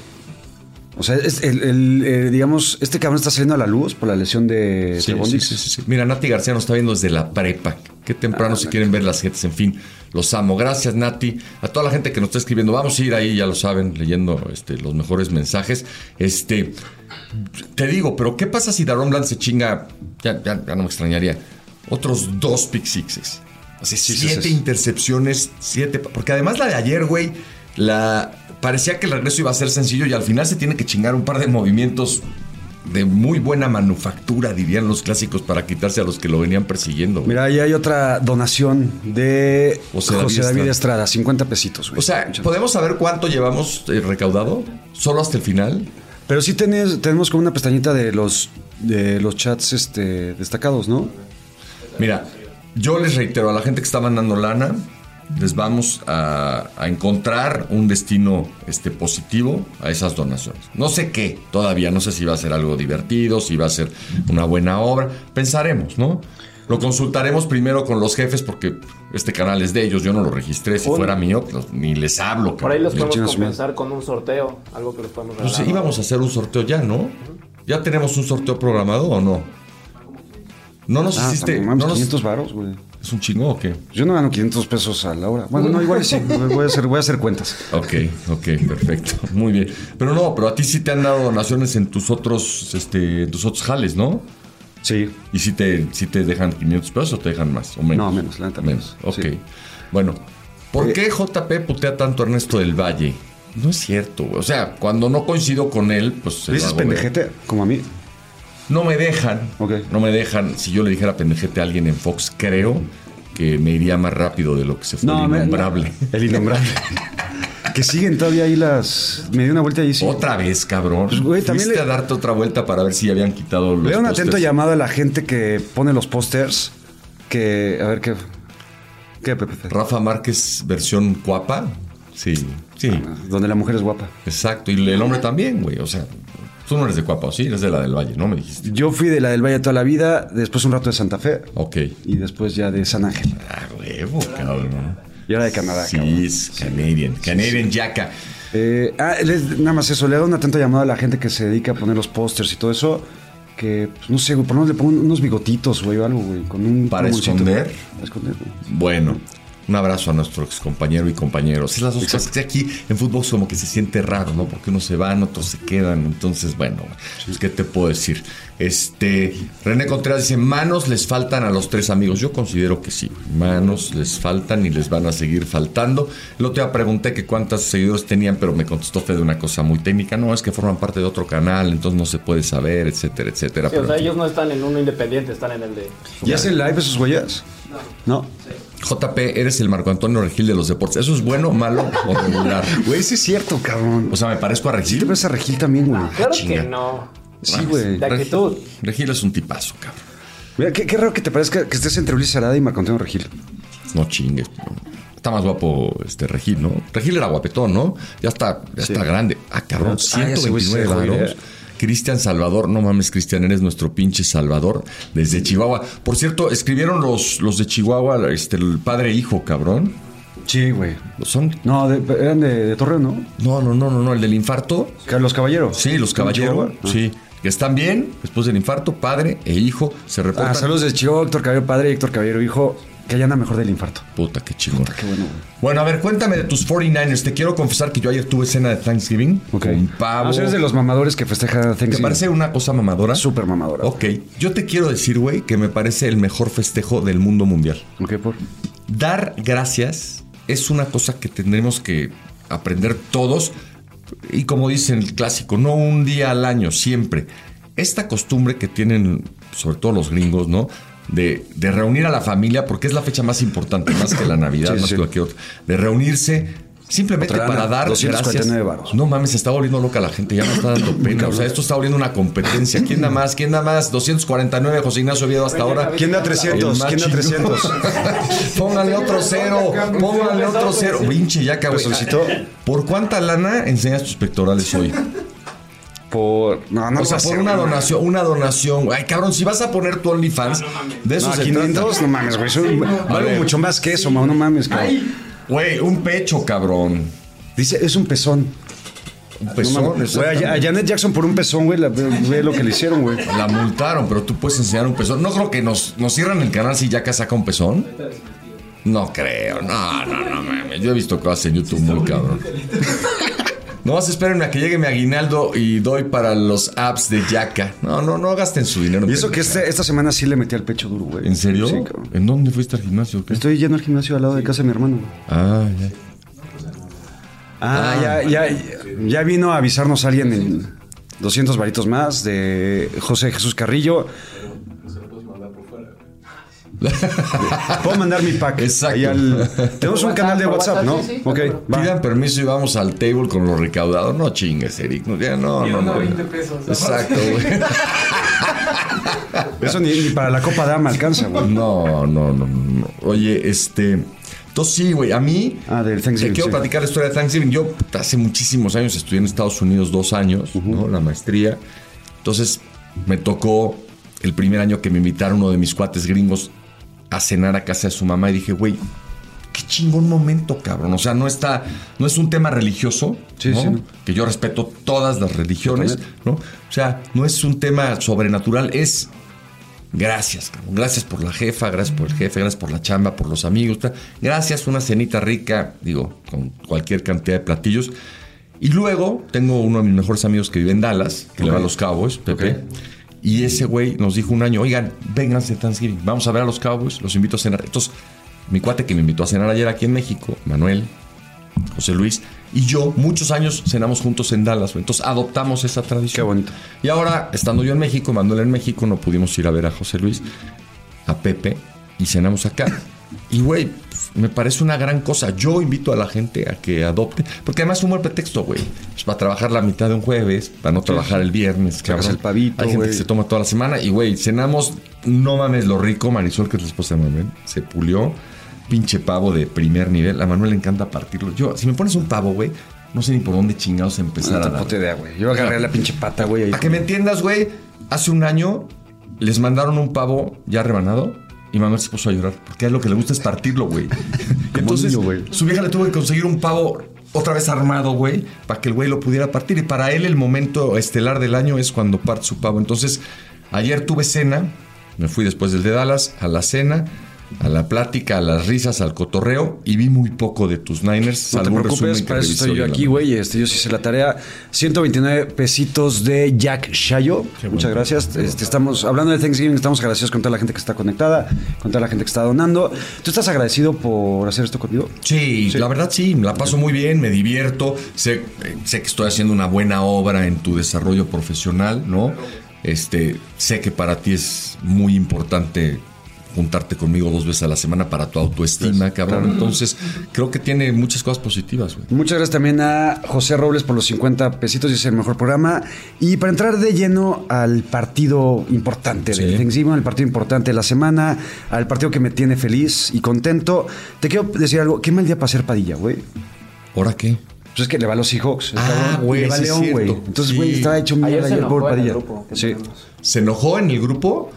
O sea, es el, el, eh, digamos, este cabrón está saliendo a la luz por la lesión de Sí, sí, sí. Mira, Nati García nos está viendo desde la prepa. Qué temprano si quieren ver las gentes, en fin. Los amo. Gracias, Nati. A toda la gente que nos está escribiendo. Vamos a ir ahí, ya lo saben, leyendo este, los mejores mensajes. Este. Te digo, pero ¿qué pasa si Daron Bland se chinga? Ya, ya, ya no me extrañaría. Otros dos pick sixes. O sea, Sí, sí, siete intercepciones, siete. Porque además la de ayer, güey, la. Parecía que el regreso iba a ser sencillo y al final se tiene que chingar un par de movimientos de muy buena manufactura, dirían los clásicos, para quitarse a los que lo venían persiguiendo. güey. Mira, ahí hay otra donación de José José, David Estrada. Estrada, 50 pesitos, güey. o sea, ¿podemos saber cuánto llevamos eh, recaudado? ¿Solo hasta el final? Pero sí tenés- tenemos como una pestañita de los de los chats este, destacados, ¿no? Mira, yo les reitero a la gente que está mandando lana, les vamos a, a encontrar un destino este, positivo a esas donaciones. No sé qué, todavía no sé si va a ser algo divertido, si va a ser una buena obra. Pensaremos, ¿no? Lo consultaremos primero con los jefes porque este canal es de ellos, yo no lo registré, si fuera mío, pues, ni les hablo. Por ahí los podemos compensar con un sorteo, algo que les podemos Pues regalar. sí, íbamos a hacer un sorteo ya, ¿no? ¿Ya tenemos un sorteo programado o no? No nos Ah, hiciste... no mames, no nos- 500 varos, güey. ¿Es un chingo o qué? Yo no gano 500 pesos a la hora. Bueno, no, igual sí. <laughs> Voy a hacer, voy a hacer cuentas. Ok, ok, perfecto. Muy bien. Pero no, pero a ti sí te han dado donaciones en tus otros, este, en tus otros jales, ¿no? Sí. Y si te, si te dejan 500 pesos o te dejan más o menos. No, menos, la neta, menos. menos. Ok. Sí. Bueno, ¿por Eh, qué JP putea tanto a Ernesto del Valle? No es cierto, güey. O sea, cuando no coincido con él, pues. se ¿Dices pendejete? Como a mí. No me dejan. No me dejan. Si yo le dijera pendejete a alguien en Fox, creo que me iría más rápido de lo que se fue el me- innombrable. El innombrable. <laughs> que siguen todavía ahí las. Me di una vuelta y sí. Otra vez, cabrón. Pues, güey, también Fuiste le- a darte otra vuelta para ver si habían quitado los Veo un atento llamado a la gente que pone los pósters. Que. A ver qué. ¿Qué, Pepe? Rafa Márquez, versión guapa. Sí, sí, Donde la mujer es guapa. exacto. Y el hombre también, güey. O sea, tú no eres de Cuapa, ¿o sí? Eres de la del Valle, ¿no? Me dijiste. Yo fui de la del Valle toda la vida, después un rato de Santa Fe Ok. y después ya de San Ángel. Ah, huevo, cabrón. Y ahora de Canadá. Sí, cabrón. es Canadian. Canadian Yaca. Eh, ah, les- nada más eso, le da un atento llamado a la gente que se dedica a poner los pósters y todo eso. Que, pues, no sé, güey, por lo menos le pongo unos bigotitos, güey, o algo, güey, con un ¿Para esconder? Para esconder, güey. Bueno, un abrazo a nuestro ex compañero y compañeros. Es las dos cosas que aquí en fútbol como que se siente raro, ¿no? Porque unos se van, otros se quedan. Entonces, bueno, pues, ¿qué te puedo decir? Este, René Contreras dice, manos les faltan a los tres amigos. Yo considero que sí, manos les faltan y les van a seguir faltando. El otro día pregunté que cuántos seguidores tenían, pero me contestó Fede una cosa muy técnica. No, es que forman parte de otro canal, entonces no se puede saber, etcétera, etcétera. Sí, o sea, ellos no están en uno independiente, están en el de. ¿Ya hacen live esos güeyes? No. JP, eres el Marco Antonio Regil de los deportes. ¿Eso es bueno, malo o regular? <laughs> Güey, sí es cierto, cabrón. O sea, me parezco a Sí Regil. te ves a Regil también, güey. Claro chinga. que no. Sí, güey. De actitud. Regil es un tipazo, cabrón. Mira, qué, qué raro que te parezca que estés entre Ulises Arada y Marco Antonio Regil. No chingues. Está más guapo este Regil, ¿no? Regil era guapetón, ¿no? Ya está, ya Sí. está grande. Ah, cabrón, Ah, ese güey 129 se jubiló. varos. Cristian Salvador, no mames, Cristian, eres nuestro pinche Salvador desde Chihuahua. Por cierto, escribieron los, los de Chihuahua, este, el padre e hijo, cabrón. Sí, güey. Son. No, de- eran de, de Torreón, ¿no? No, no, no, no, no, el del infarto. Los caballeros. Sí, los caballeros. Ah. Sí. Que están bien después del infarto, padre e hijo se reportan. Ah, saludos de Chihuahua, Héctor Caballero padre Héctor Caballero hijo, que ya anda mejor del infarto. Puta, qué chingón. Qué bueno, güey. Bueno, a ver, cuéntame de tus 49ers. Te quiero confesar que yo ayer tuve cena de Thanksgiving Ok. con pavo. Ah, si eres de los mamadores que festeja Thanksgiving. ¿Te parece una cosa mamadora? Súper mamadora. Ok. Yo te quiero decir, güey, que me parece el mejor festejo del mundo mundial. Ok, por. Dar gracias es una cosa que tendremos que aprender todos. Y como dice el clásico, no un día al año, siempre. Esta costumbre que tienen, sobre todo los gringos, ¿no? De, de reunir a la familia, porque es la fecha más importante, más que la Navidad, Sí, más sí. que cualquier otra. De reunirse simplemente Otra para dar 249 gracias. No mames, se está volviendo loca la gente, ya me está dando pena. O sea, esto está volviendo una competencia. ¿Quién da más? ¿Quién da más? 249, José Ignacio Oviedo hasta ahora. ¿Quién da 300? El más ¿Quién da chingón. 300? <laughs> Póngale otro cero, póngale otro cero. Vinche, ya solicitó? ¿Por cuánta lana enseñas tus pectorales hoy? Por. No, no o sea, por una donación, una donación. Ay, cabrón, si vas a poner tu OnlyFans, de eso No, se 500, trata. no mames, güey. Eso ver. mucho más que eso, ma, no mames, cabrón. Güey, un pecho, cabrón. Dice, es un pezón. Un pezón, Güey, a, a Janet Jackson por un pezón, güey, la- ve lo que le hicieron, güey. La multaron, pero tú puedes enseñar un pezón. No creo que nos, nos cierran el canal si Yaka saca un pezón. No creo, no, no, no, mames. Yo he visto cosas en YouTube muy cabrón. No más espérenme a que llegue mi aguinaldo y doy para los apps de Yaka. No, no, no gasten su dinero. Y eso que este, esta semana sí le metí al pecho duro, güey. ¿En serio? Sí, cabrón. ¿En dónde fuiste al gimnasio? qué? Estoy yendo al gimnasio al lado de casa de mi hermano, güey. Ah, ya. Ah, ya, ya, ya vino a avisarnos alguien en 200 varitos más de José Jesús Carrillo. Puedo mandar mi pack. Exacto. al- tenemos un canal de WhatsApp, ¿no? sí, sí, ok, va. Pidan permiso y vamos al table con lo recaudado. No chingues, Eric. No, ya, no, no, no. 20 pesos. Exacto, güey. <laughs> Eso ni, ni para la Copa Dama alcanza, güey. No, no, no, no. Oye, este. Entonces sí, güey, a mí. Ah, del Thanksgiving, Te quiero sí. platicar la historia de Thanksgiving. Yo hace muchísimos años estudié en Estados Unidos dos años, ¿no? La maestría. Entonces me tocó el primer año que me invitaron uno de mis cuates gringos a cenar a casa de su mamá y dije, güey, qué chingón momento, cabrón. O sea, no está, no es un tema religioso, Sí, ¿no? sí, no. que yo respeto todas las religiones, ¿no? O sea, no es un tema sobrenatural, es Gracias, cabrón. Gracias por la jefa, gracias por el jefe, gracias por la chamba, por los amigos. Gracias, una cenita rica, digo, con cualquier cantidad de platillos. Y luego tengo uno de mis mejores amigos que vive en Dallas, que le va a los Cowboys, Pepe. Y ese güey nos dijo un año, oigan, vénganse Thanksgiving, vamos a ver a los Cowboys, los invito a cenar. Entonces, mi cuate que me invitó a cenar ayer aquí en México, Manuel, José Luis y yo, muchos años cenamos juntos en Dallas. Entonces adoptamos esa tradición. Qué bonito. Y ahora, estando yo en México, Manuel en México, no pudimos ir a ver a José Luis, a Pepe, y cenamos acá. Y, güey, me parece una gran cosa. Yo invito a la gente a que adopte, porque además es un buen pretexto, güey. Pues para trabajar la mitad de un jueves, para no trabajar el viernes, cabrón. el pavito, Hay gente que se toma toda la semana y, güey, cenamos, no mames, lo rico. Marisol, que es la esposa de Manuel, se pulió. Pinche pavo de primer nivel. A Manuel le encanta partirlo. Yo, si me pones un pavo, güey, no sé ni por dónde chingados empezar No a dar. idea, güey. Yo agarré la pinche pata, güey. Para que me entiendas, güey, hace un año les mandaron un pavo ya rebanado y Manuel se puso a llorar porque a él lo que le gusta es partirlo, güey. <laughs> Entonces, niño, su vieja le tuvo que conseguir un pavo otra vez armado, güey, para que el güey lo pudiera partir. Y para él el momento estelar del año es cuando parte su pavo. Entonces, ayer tuve cena, me fui después del de Dallas a la cena. A la plática, a las risas, al cotorreo y vi muy poco de tus Niners. No te preocupes, para eso estoy yo aquí, güey. Este, yo sí hice la tarea. 129 pesitos de Jack Shayo. Muchas gracias. Este, estamos hablando de Thanksgiving, estamos agradecidos con toda la gente que está conectada, con toda la gente que está donando. ¿Tú estás agradecido por hacer esto conmigo? Sí, la verdad sí, la paso muy bien, me divierto, sé, sé que estoy haciendo una buena obra en tu desarrollo profesional, ¿no? Este, sé que para ti es muy importante juntarte conmigo dos veces a la semana para tu autoestima, cabrón. Entonces, creo que tiene muchas cosas positivas, güey. Muchas gracias también a José Robles por los 50 pesitos y es el mejor programa. Y para entrar de lleno al partido importante de Sí. Thanksgiving, al partido importante de la semana, al partido que me tiene feliz y contento, te quiero decir algo. Qué mal día para ser Padilla, güey. ¿Ahora qué? Pues es que le va a los Seahawks. el Ah, güey, le va León, güey. Entonces, Sí. güey, estaba hecho Ayer mierda se ayer por enojó en el Padilla. grupo que Sí. tenemos. ¿Se enojó en el grupo?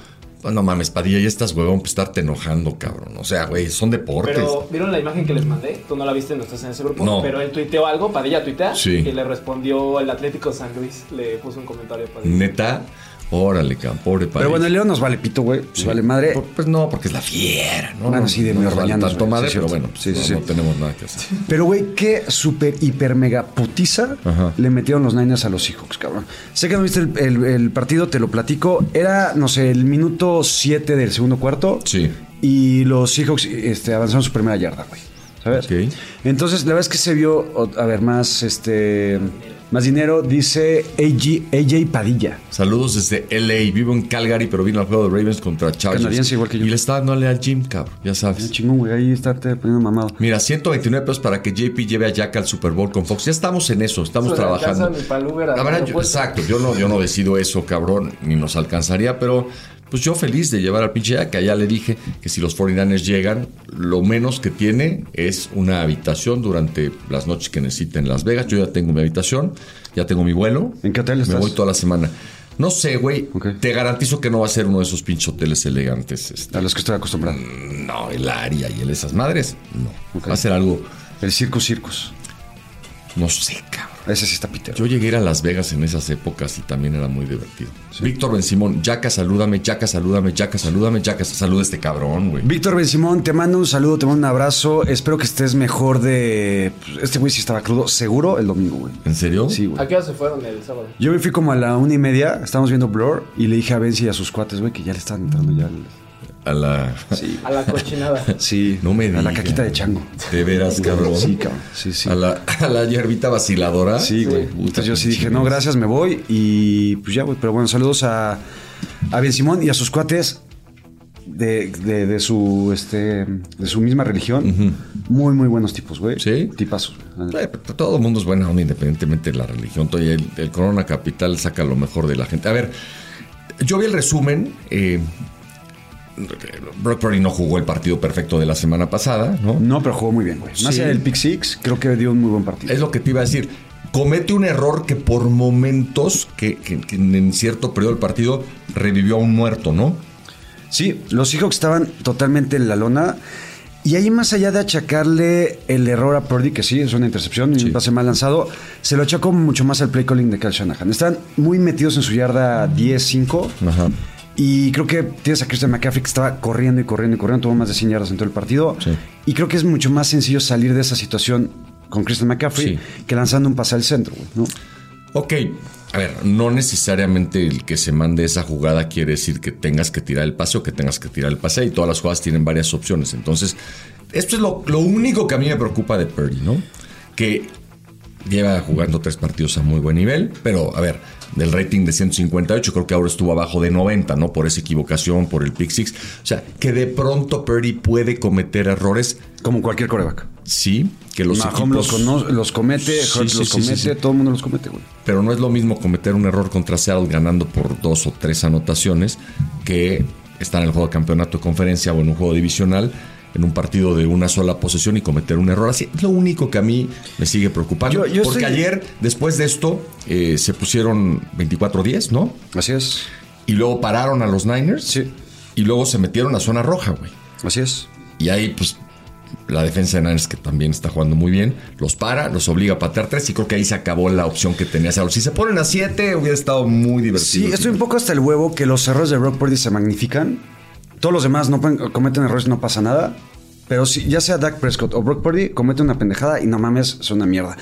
Pues no mames, Padilla, ya estás huevón por estarte enojando, cabrón. O sea, güey, son deportes. Pero, ¿vieron la imagen que les mandé? Tú no la viste, no estás en ese grupo. No. Pero él tuiteó algo, Padilla tuitea. Sí. Y le respondió el Atlético San Luis. Le puso un comentario a Padilla. Neta, órale, cabrón, pobre Padilla. Pero bueno, el León nos vale pito, güey. Nos vale madre. Por- Pues no, porque es la fiera, ¿no? Bueno, No, sí, de no mi nos vale tanto madre, sí, pero bueno, Sí, no, sí, no tenemos nada que hacer. Pero, güey, qué super, hiper, mega putiza Ajá. le metieron los Niners a los Seahawks, cabrón. Sé que no viste el, el- el partido, te lo platico. Era, no sé, el minuto 7 del segundo cuarto. Sí. Y los Seahawks este, avanzaron su primera yarda, güey. ¿Sabes? Ok. Entonces, la verdad es que se vio, a ver, más, este, más dinero, dice AJ Padilla. Saludos desde LA. Vivo en Calgary, pero vino al juego de Ravens contra Chargers. Canadiense igual que yo. Y le está dándole al gym, cabrón. Ya Ah, sabes. chingón, güey, ahí está te poniendo mamado. Mira, 129 pesos para que JP lleve a Jack al Super Bowl con Fox. Ya estamos en eso, estamos Eso trabajando. alcanza La verdad, yo- exacto, yo no, yo no decido eso, cabrón, ni nos alcanzaría, pero pues yo feliz de llevar al pinche Jack. Allá le dije que si los 49ers llegan, lo menos que tiene es una habitación durante las noches que necesite en Las Vegas. Yo ya tengo mi habitación, ya tengo mi vuelo. ¿En qué hotel Me estás? voy toda la semana. No sé, güey. Te garantizo que no va a ser uno de esos pinches hoteles elegantes. este. A los que estoy acostumbrado. No, el área y el esas madres, no. Va a ser algo El Circus Circus. No sé, cabrón. Ese sí está pitero. Yo llegué a ir a Las Vegas en esas épocas y también era muy divertido. Víctor Ben Simón, Yaca, salúdame, Yaca, salúdame, Yaca, salúdame, Yaca, saluda a este cabrón, güey. Víctor Ben Simón, te mando un saludo, te mando un abrazo. Espero que estés mejor de. Este güey sí estaba crudo, seguro el domingo, güey. ¿En serio? Sí, güey. ¿A qué hora se fueron el sábado? Yo me fui como a la una y media, estábamos viendo Blur y le dije a Benzi y a sus cuates, güey, que ya le estaban entrando ya. el- A la... Sí, A la cochinada. <laughs> sí. No me A la caquita de chango. De veras, cabrón. Sí, cabrón. Sí, sí. A la, a la hierbita vaciladora. Sí, güey. Entonces yo sí dije, no, gracias, me voy. Y pues ya, güey. Pero bueno, saludos a, a Ben Simón y a sus cuates de, de, de su este de su misma religión. Muy, muy buenos tipos, güey. Sí. Tipazos. Eh, Todo el mundo es bueno, independientemente de la religión. El, el Corona Capital saca lo mejor de la gente. A ver, yo vi el resumen. eh, Brock Purdy no jugó el partido perfecto de la semana pasada, ¿no? No, pero jugó muy bien, güey. Más Sí. allá del pick six, creo que dio un muy buen partido. Es lo que te iba a decir. Comete un error que por momentos, que, que- que en cierto periodo del partido, revivió a un muerto, ¿no? Sí, los Seahawks estaban totalmente en la lona. Y ahí más allá de achacarle el error a Purdy, que sí, es una intercepción y un pase mal lanzado, se lo achacó mucho más al play calling de Kyle Shanahan. Están muy metidos en su yarda 10-5. Ajá. Y creo que tienes a Christian McCaffrey que estaba corriendo y corriendo y corriendo, tuvo más de 100 yardas en todo el partido. Sí. Y creo que es mucho más sencillo salir de esa situación con Christian McCaffrey Sí. que lanzando un pase al centro, güey, ¿no? Ok, a ver, no necesariamente el que se mande esa jugada quiere decir que tengas que tirar el pase o que tengas que tirar el pase y todas las jugadas tienen varias opciones. Entonces, esto es lo, lo único que a mí me preocupa de Purdy, ¿no? Que lleva jugando tres partidos a muy buen nivel, pero a ver, del rating de 158 creo que ahora estuvo abajo de 90, ¿no? Por esa equivocación, por el pick six. O sea, que de pronto Purdy puede cometer errores, Como cualquier coreback. sí, que los Mahomes los, equipos... cono- los comete, Sí, Hurts sí, los sí, comete, todo el mundo los comete, güey. Pero no es lo mismo cometer un error contra Seattle ganando por dos o tres anotaciones que estar en el juego de campeonato de conferencia o en un juego divisional en un partido de una sola posesión y cometer un error así. Es lo único que a mí me sigue preocupando. Yo- yo porque ayer, después de esto, eh, se pusieron 24-10, ¿no? Así es. Y luego pararon a los Niners. Sí. Y luego se metieron a zona roja, güey. Así es. Y ahí, pues, la defensa de Niners, que también está jugando muy bien, los para, los obliga a patear tres y creo que ahí se acabó la opción que tenía Seattle. Si se ponen a siete, hubiera estado muy divertido. Sí, estoy un poco hasta el huevo que los errores de Brock Purdy se magnifican. Todos los demás no pueden- cometen errores, no pasa nada. Pero si ya sea Dak Prescott o Brock Purdy, comete una pendejada y no mames, es una mierda.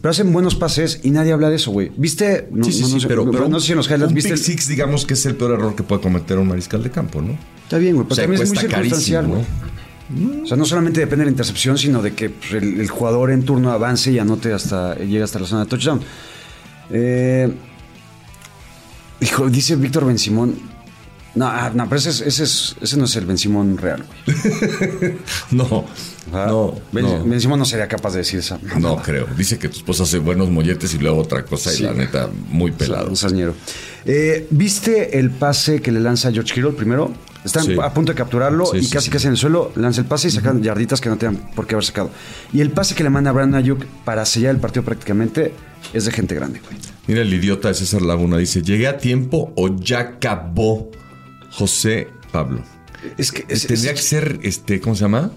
Pero hacen buenos pases y nadie habla de eso, güey. ¿Viste? No, Sí, sí, no, sí, no sé, pero, pero no sé si en los highlights viste. pick six, digamos que es el peor error que puede cometer un mariscal de campo, ¿no? Está bien, güey, pero O sea, también es muy circunstancial, güey. O sea, no solamente depende de la intercepción, sino de que pues, el, el jugador en turno avance y anote hasta, llegue hasta la zona de touchdown. Eh, hijo, dice Víctor Ben Simón. No, ah, no, pero ese, es- ese, es- ese no es el Ben Simón real, güey. <laughs> No, Ah, no, ben, no, Ben Simón no sería capaz de decir esa. no creo. Dice que tu esposa hace buenos molletes y luego otra cosa Sí. y la neta, muy pelado. Un sañero. Eh, ¿Viste el pase que le lanza George Kittle primero? Están Sí. a punto de capturarlo Sí, y sí, casi casi en el suelo lanza el pase y sacan yarditas que no tenían por qué haber sacado. Y el pase que le manda a Brandon Ayuk para sellar el partido prácticamente es de gente grande, güey. Mira el idiota de César Laguna, dice, ¿llegué a tiempo o ya acabó José Pablo? Es que es- Tendría que ser, este, ¿cómo se llama?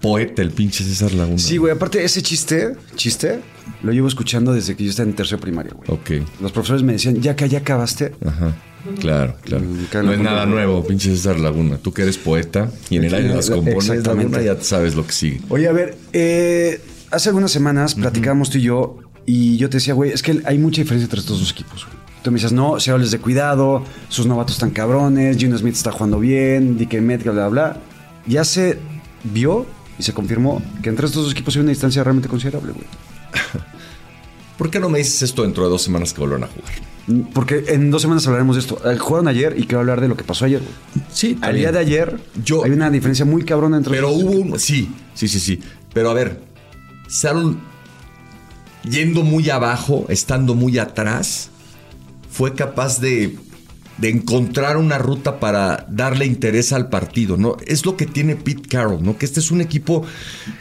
Poeta, el pinche César Laguna. Sí, güey, aparte ese chiste, chiste, lo llevo escuchando desde que yo estaba en tercero de primaria, güey. Ok. Los profesores me decían, ya que ya acabaste. Ajá. Claro, claro. Mm, No es nada nuevo, pinche César Laguna. Tú que eres poeta y en el aire las compones, Exactamente. Laguna, ya sabes lo que sigue. Oye, a ver, eh, hace algunas semanas platicábamos tú y yo y yo te decía, güey, es que hay mucha diferencia entre estos dos equipos. güey. Tú me decías, no, Seattle es de cuidado, sus novatos están cabrones, Gino Smith está jugando bien, DK Metcalf, bla, bla, bla. Ya se vio y se confirmó que entre estos dos equipos hay una distancia realmente considerable, güey. <laughs> ¿Por qué no me dices esto dentro de dos semanas que vuelvan a jugar? Porque en dos semanas hablaremos de esto. Eh, Jugaron ayer y quiero hablar de lo que pasó ayer, güey. Sí, Al día de ayer Yo- hay una diferencia muy cabrona entre Pero hubo un. Sí, sí, sí, sí. Pero a ver, Seattle yendo muy abajo, estando muy atrás, fue capaz de, de encontrar una ruta para darle interés al partido, ¿no? Es lo que tiene Pete Carroll, ¿no? Que este es un equipo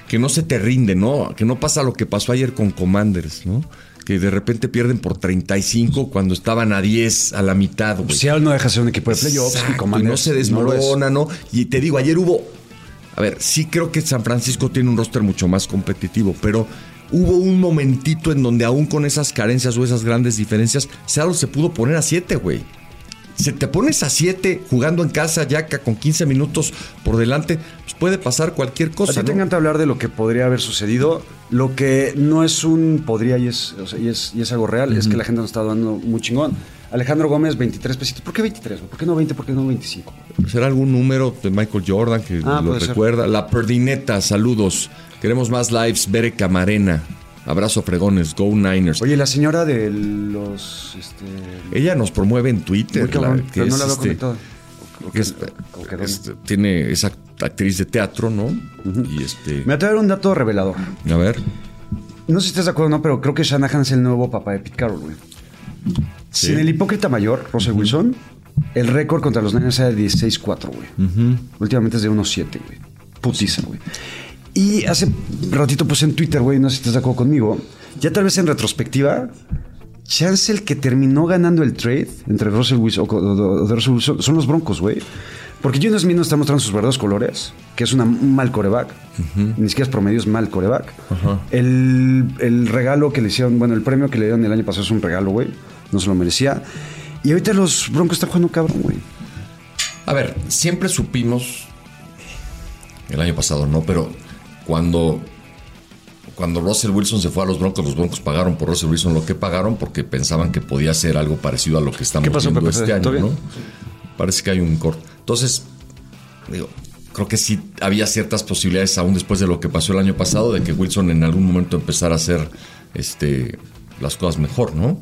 que no se te rinde, ¿no? Que no pasa lo que pasó ayer con Commanders, ¿no? Que de repente pierden por 35 cuando estaban a 10 a la mitad, güey. Seattle no deja de ser un equipo de playoffs Exacto, y no se desmorona, ¿no? Y te digo, ayer hubo. A ver, sí creo que San Francisco tiene un roster mucho más competitivo, pero hubo un momentito en donde aún con esas carencias o esas grandes diferencias, Seattle se pudo poner a 7, güey. Si te pones a 7 jugando en casa ya que con 15 minutos por delante, pues puede pasar cualquier A cosa. ti te ¿no? encanta hablar de lo que podría haber sucedido. Lo que no es un podría y es, o sea, y es, y es algo real es que la gente nos está dando muy chingón. Alejandro Gómez, 23 pesitos. ¿Por qué 23? güey? ¿Por qué no 20? ¿Por qué no 25? ¿Será algún número de Michael Jordan que Ah, lo ser. recuerda? La Perdineta, saludos. Queremos más lives. Bere Camarena. Abrazo fregones. Go Niners. Oye, la señora de los. Este, Ella nos promueve en Twitter. muy cabrón, la- pero no es, la veo este, que es- que este, tiene esa actriz de teatro, ¿no? Y este. Me atrevo a dar un dato revelador. A ver. No sé si estás de acuerdo o no, pero creo que Shanahan es el nuevo papá de Pete Carroll, güey. Sí. Sin el hipócrita mayor, Russell Wilson, el récord contra los Niners era de 16-4, güey. Últimamente es de 1-7, güey. Putiza, güey. Y hace ratito puse en Twitter, güey, no sé si estás de acuerdo conmigo, ya tal vez en retrospectiva, chance el que terminó ganando el trade entre Russell Wilson o, de Russell Wilson son los Broncos, güey. Porque Gino Smith no está mostrando sus verdaderos colores, que es una, un mal coreback. Ni siquiera es promedio, es mal coreback. el, el regalo que le hicieron, bueno, el premio que le dieron el año pasado es un regalo, güey. No se lo merecía. Y ahorita los Broncos están jugando cabrón, güey. A ver, siempre supimos. El año pasado no, pero cuando. Cuando Russell Wilson se fue a los Broncos, los Broncos pagaron por Russell Wilson lo que pagaron porque pensaban que podía ser algo parecido a lo que estamos ¿Qué pasó, viendo Pepe? este año. ¿no? Parece que hay un corte. Entonces, digo, creo que sí había ciertas posibilidades aún después de lo que pasó el año pasado de que Wilson en algún momento empezara a hacer este las cosas mejor, ¿no?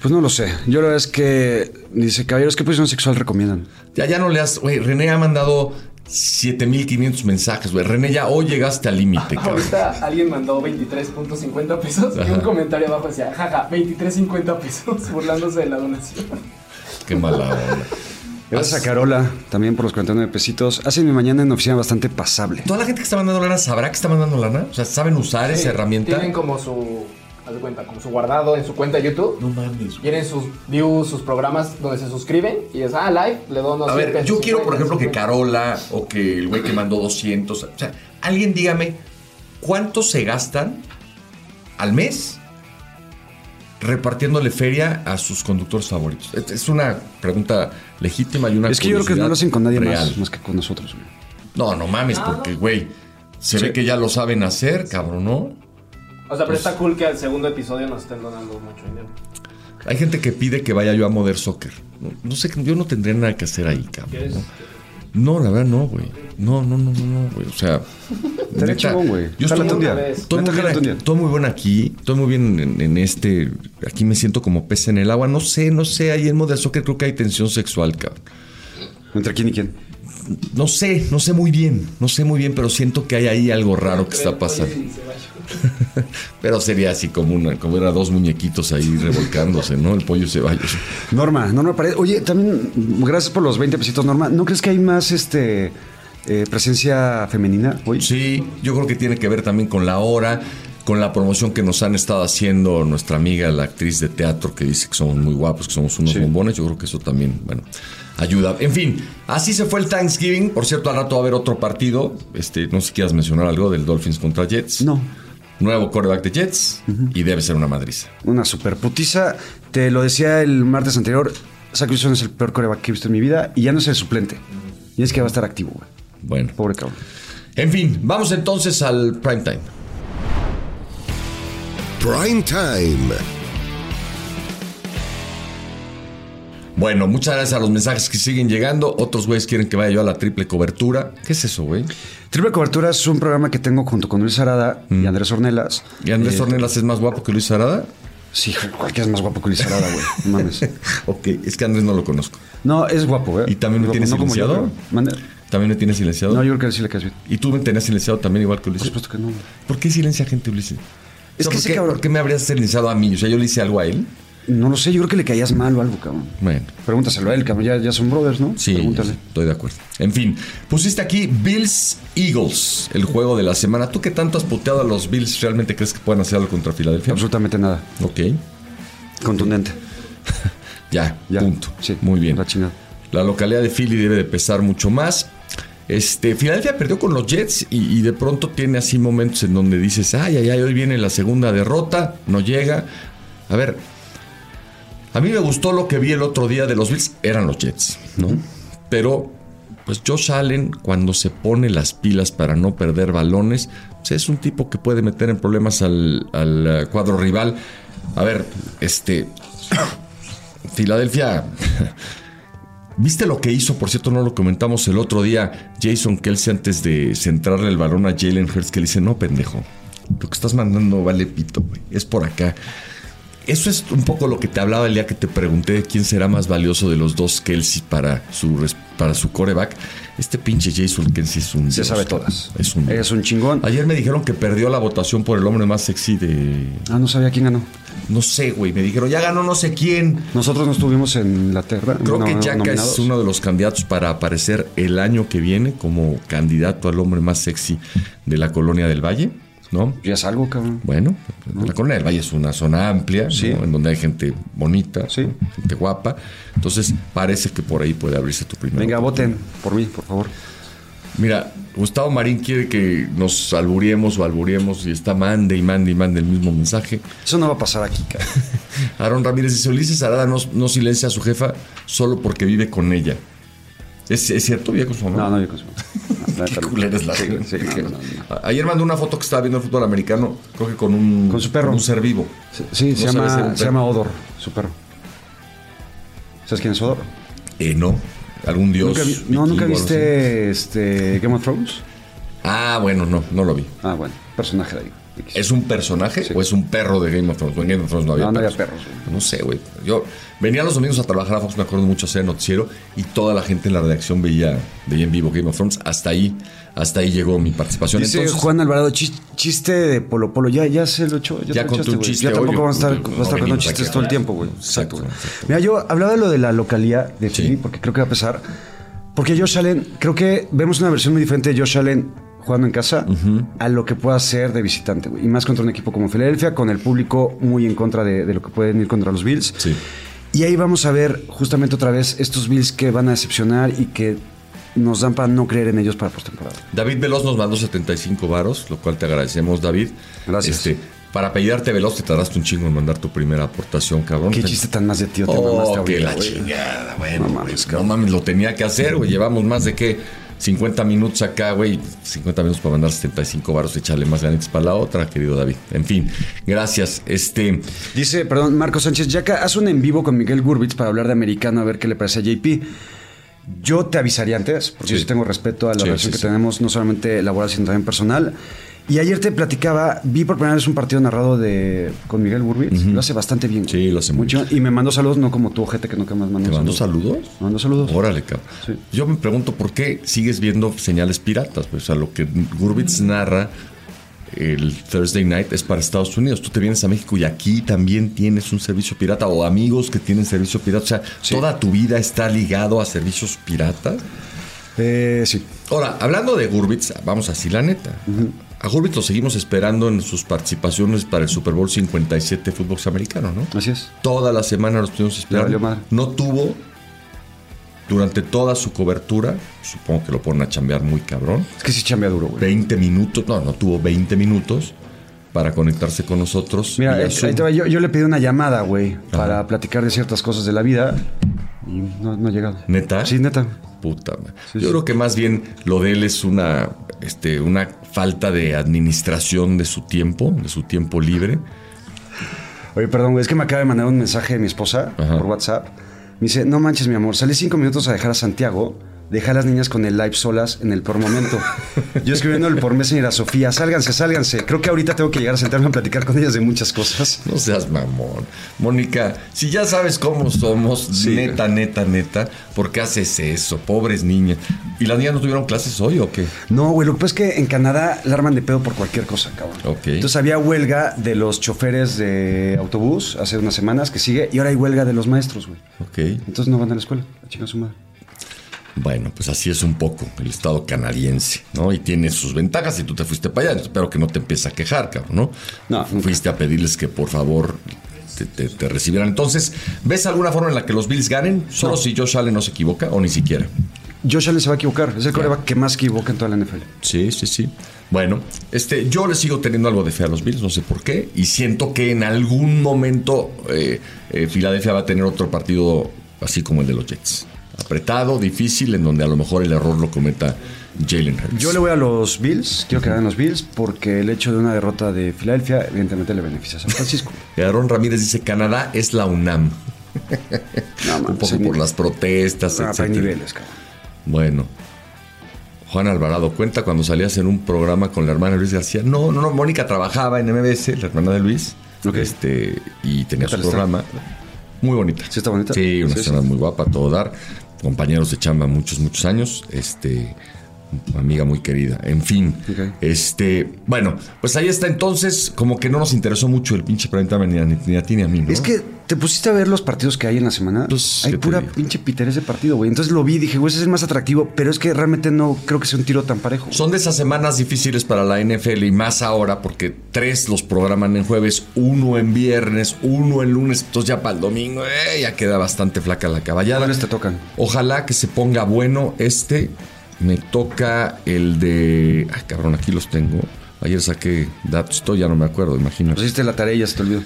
Pues no lo sé. Yo la verdad es que dice, caballeros, ¿qué posición sexual recomiendan? Ya, ya no le has. Güey, René ha mandado 7500 mensajes, güey. René, ya hoy llegaste al límite, <laughs> cabrón. Ahorita alguien mandó 23.50 pesos y un comentario abajo decía, jaja, 23.50 pesos, <laughs> burlándose de la donación. Qué mala onda. Gracias a Carola, también por los 49 pesitos. Hacen mi mañana en oficina bastante pasable. ¿Toda la gente que está mandando lana sabrá que está mandando lana? O sea, ¿saben usar esa herramienta? Tienen como su, haz de cuenta, como su guardado en su cuenta de YouTube. No mames. Tienen sus views, sus programas donde se suscriben y es, ah, live, le dono A 100 ver, pesos, yo quiero, por 50, ejemplo, que 50. Carola o que el güey que <clears throat> mandó 200. O sea, alguien dígame, ¿cuánto se gastan al mes repartiéndole feria a sus conductores favoritos? Es- una pregunta legítima y una es que yo creo que no lo hacen con nadie real. más, más que con nosotros, güey. No, no mames, porque, güey, se ve que ya lo saben hacer, cabrón, ¿no? O sea, pero está cool que al segundo episodio nos estén donando mucho dinero. Hay gente que pide que vaya yo a Modern Soccer. No, no sé, yo no tendría nada que hacer ahí, cabrón. ¿no? No, la verdad no, güey. No, no, no, no, no, güey. O sea, <laughs> Estaría neta, chingón, güey. Yo estoy muy, estoy muy bien aquí, estoy muy bueno aquí, estoy muy bien en, en este. Aquí me siento como pez en el agua. No sé, no sé. Ahí en Modern Soccer creo que hay tensión sexual, cabrón. ¿Entre quién y quién? No sé, no sé muy bien, no sé muy bien, pero siento que hay ahí algo raro que está pasando. <laughs> Pero sería así como una, como era dos muñequitos ahí revolcándose, ¿no? El pollo Ceballos. Norma, Norma Paredes. Oye, también, gracias por los 20 pesitos, Norma. ¿No crees que hay más este eh, presencia femenina hoy? Sí, yo creo que tiene que ver también con la hora, con la promoción que nos han estado haciendo nuestra amiga, la actriz de teatro, que dice que somos muy guapos, que somos unos Sí. bombones. Yo creo que eso también, bueno, ayuda. En fin, así se fue el Thanksgiving. Por cierto, al rato va a haber otro partido. Este, no sé si quieras mencionar algo del Dolphins contra Jets. No. Nuevo quarterback de Jets y debe ser una madriza. Una super putiza. Te lo decía el martes anterior. Zach Wilson es el peor coreback que he visto en mi vida y ya no es el suplente. Y es que va a estar activo, güey. Bueno, Pobre cabrón. en fin, vamos entonces al prime time. Prime Time. Bueno, muchas gracias a los mensajes que siguen llegando. Otros güeyes quieren que vaya yo a la triple cobertura. ¿Qué es eso, güey? Triple Cobertura es un programa que tengo junto con Luis Arada y Andrés Ornelas. ¿Y Andrés Eh, Ornelas es más guapo que Luis Arada? Sí, cualquiera es más guapo que Luis Arada, güey. No mames. <laughs> Ok, es que Andrés no lo conozco. No, es guapo, güey. ¿Y también lo Es tienes como yo, silenciado? ¿También me tienes silenciado? No, yo creo que sí le caes bien. ¿Y tú me tenías silenciado también igual que Por Ulises? supuesto que no. güey. ¿Por qué silencia gente, Ulises? Es que ¿por, ese qué, cabrón- por qué me habrías silenciado a mí? O sea, yo le hice algo a él. No lo sé, yo creo que le caías mal o algo, cabrón. Bueno. Pregúntaselo a él, cabrón. Ya, ya son brothers, ¿no? Sí, Pregúntale. estoy de acuerdo. En fin, pusiste aquí Bills Eagles, el juego de la semana. ¿Tú qué tanto has puteado a los Bills? ¿Realmente crees que puedan hacer algo contra Filadelfia? Absolutamente nada. Ok, Contundente. <laughs> ya, Ya. punto. Sí. Muy bien. La chingada. La localidad de Philly debe de pesar mucho más. Este, Filadelfia perdió con los Jets y, de pronto tiene así momentos en donde dices, ay, ay, ay, hoy viene la segunda derrota, no llega. A ver, a mí me gustó lo que vi el otro día de los Bills, eran los Jets, ¿no? Pero, pues Josh Allen, cuando se pone las pilas para no perder balones, pues, es un tipo que puede meter en problemas al, al, eh, cuadro rival. A ver, este. <coughs> Filadelfia. ¿Viste lo que hizo? Por cierto, no lo comentamos el otro día. Jason Kelsey antes de centrarle el balón a Jalen Hurts, que le dice: No, pendejo. Lo que estás mandando vale pito, güey. Es por acá. Eso es un poco lo que te hablaba el día que te pregunté quién será más valioso de los dos Kelsey para su, para su coreback. Este pinche Jason Kelsey es un. Se dios, sabe todas. Es un, Es un chingón. Ayer me dijeron que perdió la votación por el hombre más sexy de. Ah, no sabía quién ganó. No sé, güey. Me dijeron, ya ganó no sé quién. Nosotros no estuvimos en la Terra. Creo que no- nominados. es uno de los candidatos para aparecer el año que viene como candidato al hombre más sexy de la colonia del Valle, ¿no? Ya es algo, cabrón. Bueno, la colonia del Valle es una zona amplia, ¿no? Sí. en donde hay gente bonita, Sí. gente guapa. Entonces, parece que por ahí puede abrirse tu primer. Venga, voten por mí, por favor. Mira, Gustavo Marín quiere que nos alburiemos o alburiemos y está mande y mande y mande el mismo mensaje. Eso no va a pasar aquí, cabrón. <laughs> Aaron Ramírez dice, Ulises Arada no, no silencia a su jefa solo porque vive con ella. ¿Es, es cierto? ¿Vive con su mamá? No, no, yo consumo. No, Qué culera es la Sí, gente. sí, no, no, no. A- Ayer mandó una foto que estaba viendo el fútbol americano, creo que con un, Con su perro. un ser vivo. Sí, se, llama, se llama Odor, su perro. ¿Sabes quién es Odor? Eh, no. Algún dios. ¿Nunca vi- no, ¿nunca viste este, Game of Thrones? Ah, bueno, no, no lo vi. Ah, bueno, personaje de ahí. ¿Es un personaje Sí. o es un perro de Game of Thrones? En Game of Thrones no había No, no perros. había perros. No sé, güey. Yo venía los domingos a trabajar a Fox, me acuerdo mucho hacer noticiero y toda la gente en la redacción veía, veía en vivo Game of Thrones. Hasta ahí, hasta ahí llegó mi participación. Dice Entonces, Juan Alvarado, "Chis- chiste de Polo Polo. Ya, ya se lo echó. Ya, Ya un güey. chiste Ya tampoco vamos a estar, no estar contando chistes todo el tiempo, güey. Exacto, exacto. Mira, yo hablaba de lo de la localidad de Sí. Philly, porque creo que va a pesar. Porque Josh Allen, creo que vemos una versión muy diferente de Josh Allen jugando en casa a lo que pueda ser de visitante, güey. Y más contra un equipo como Filadelfia, con el público muy en contra de, de lo que pueden ir contra los Bills. Sí. Y ahí vamos a ver justamente otra vez estos Bills que van a decepcionar y que nos dan para no creer en ellos para postemporada. David Veloz nos mandó 75 varos, lo cual te agradecemos, David. Gracias. Este, para apellidarte Veloz te tardaste un chingo en mandar tu primera aportación, cabrón. Qué Te- chiste tan más de tío te Oh, mamaste que la chingada, bueno. No mames, mames, no mames, lo tenía que hacer, güey. Llevamos más de que 50 minutos acá, güey. 50 minutos para mandar 75 varos, echarle más ganitas para la otra, querido David. En fin, gracias. Este, Dice, perdón, Marco Sánchez, Yaca, haz un en vivo con Miguel Gurbitz para hablar de americano a ver qué le parece a JP. Yo te avisaría antes, porque Sí. yo tengo respeto a la Sí, relación sí, que tenemos, no solamente laboral, sino también personal. Y ayer te platicaba, vi por primera vez un partido narrado de con Miguel Gurbitz. Lo hace bastante bien. Sí, lo hace muy mucho. Y me mandó saludos, no como tu ojete que nunca más mandó ¿te mando saludos. saludos? Me mandó saludos. Órale, cabrón. Sí. Yo me pregunto por qué sigues viendo señales piratas. Pues, o sea, lo que Gurbitz narra el Thursday night es para Estados Unidos. Tú te vienes a México y aquí también tienes un servicio pirata o amigos que tienen servicio pirata. O sea, toda tu vida está ligado a servicios piratas. Eh, sí. Ahora, hablando de Gurbitz, vamos así la neta. A Gurbitz lo seguimos esperando en sus participaciones para el Super Bowl 57 fútbol americano, ¿no? Así es. Toda la semana lo estuvimos esperando. No tuvo durante toda su cobertura, supongo que lo ponen a chambear muy cabrón, Es que sí chambea duro, güey. 20 minutos, no, no tuvo 20 minutos para conectarse con nosotros. Mira, eh, Zoom. ahí te va, yo, yo le pedí una llamada, güey, para platicar de ciertas cosas de la vida y no, no ha llegado. ¿Neta? Sí, neta. Puta madre. Sí, Yo sí. creo que más bien lo de él es una, este, una falta de administración de su tiempo, de su tiempo libre. Oye, perdón, güey, es que me acaba de mandar un mensaje de mi esposa Ajá. por WhatsApp. Me dice, no manches, mi amor, salí cinco minutos a dejar a Santiago, dejé a las niñas con el live solas en el peor momento. Yo escribiéndole por Messenger a Sofía, sálganse, sálganse. Creo que ahorita tengo que llegar a sentarme a platicar con ellas de muchas cosas. No seas mamón. Mónica, si ya sabes cómo somos, Sí, neta, neta, neta, ¿por qué haces eso? Pobres niñas. ¿Y las niñas no tuvieron clases hoy o qué? No, güey, lo que pasa es que en Canadá la arman de pedo por cualquier cosa, cabrón. Ok. Entonces había huelga de los choferes de autobús hace unas semanas que sigue y ahora hay huelga de los maestros, güey. Ok. Entonces no van a la escuela, a chingar su madre. Bueno, pues así es un poco el estado canadiense, ¿no? Y tiene sus ventajas y tú te fuiste para allá. Espero que no te empieces a quejar, cabrón, ¿no? No, nunca. Fuiste a pedirles que por favor te, te- te recibieran. Entonces, ¿ves alguna forma en la que los Bills ganen? Solo si Josh Allen no se equivoca o ni siquiera. Josh Allen se va a equivocar. Es el coreback que más equivoca en toda la NFL. Sí, sí, sí. Bueno, este, yo le sigo teniendo algo de fe a los Bills, no sé por qué, y siento que en algún momento eh, eh, Filadelfia va a tener otro partido así como el de los Jets. Apretado, difícil, en donde a lo mejor el error lo cometa Jalen Hurts. Yo le voy a los Bills, quiero que ganen los Bills, porque el hecho de una derrota de Filadelfia, evidentemente, le beneficia a San Francisco. <laughs> Aaron Ramírez dice: Canadá es la UNAM. No, Un mames, poco por las protestas, Ah, pero hay niveles, cabrón. Bueno. Juan Alvarado, cuenta cuando salías en un programa con la hermana de Luis García. No, no, no, Mónica trabajaba en MBS, la hermana de Luis. Ok. Este, y tenía ¿Qué su está? programa. Muy bonita. ¿Sí está bonita? Sí, una Sí, señora sí. muy guapa, todo dar. Compañeros de chamba muchos, muchos años. Este, amiga muy querida. En fin. Este, bueno, pues ahí está entonces. Como que no nos interesó mucho el pinche time ni a, ni a ti ni a mí, ¿no? Es que te pusiste a ver los partidos que hay en la semana. Pues, hay ¿qué te pura pinche piter ese partido, güey. Entonces lo vi y dije, güey, ese es el más atractivo, pero es que realmente no creo que sea un tiro tan parejo. Son de esas semanas difíciles para la NFL y más ahora porque tres los programan en jueves, uno en viernes, uno en lunes, entonces ya para el domingo eh, ya queda bastante flaca la caballada. ¿Cuáles te tocan? Ojalá que se ponga bueno este. Me toca el de... Ay, cabrón, aquí los tengo. Ayer saqué datos, todo ya no me acuerdo, imagino. Pues hiciste la tarea y ya se te olvidó.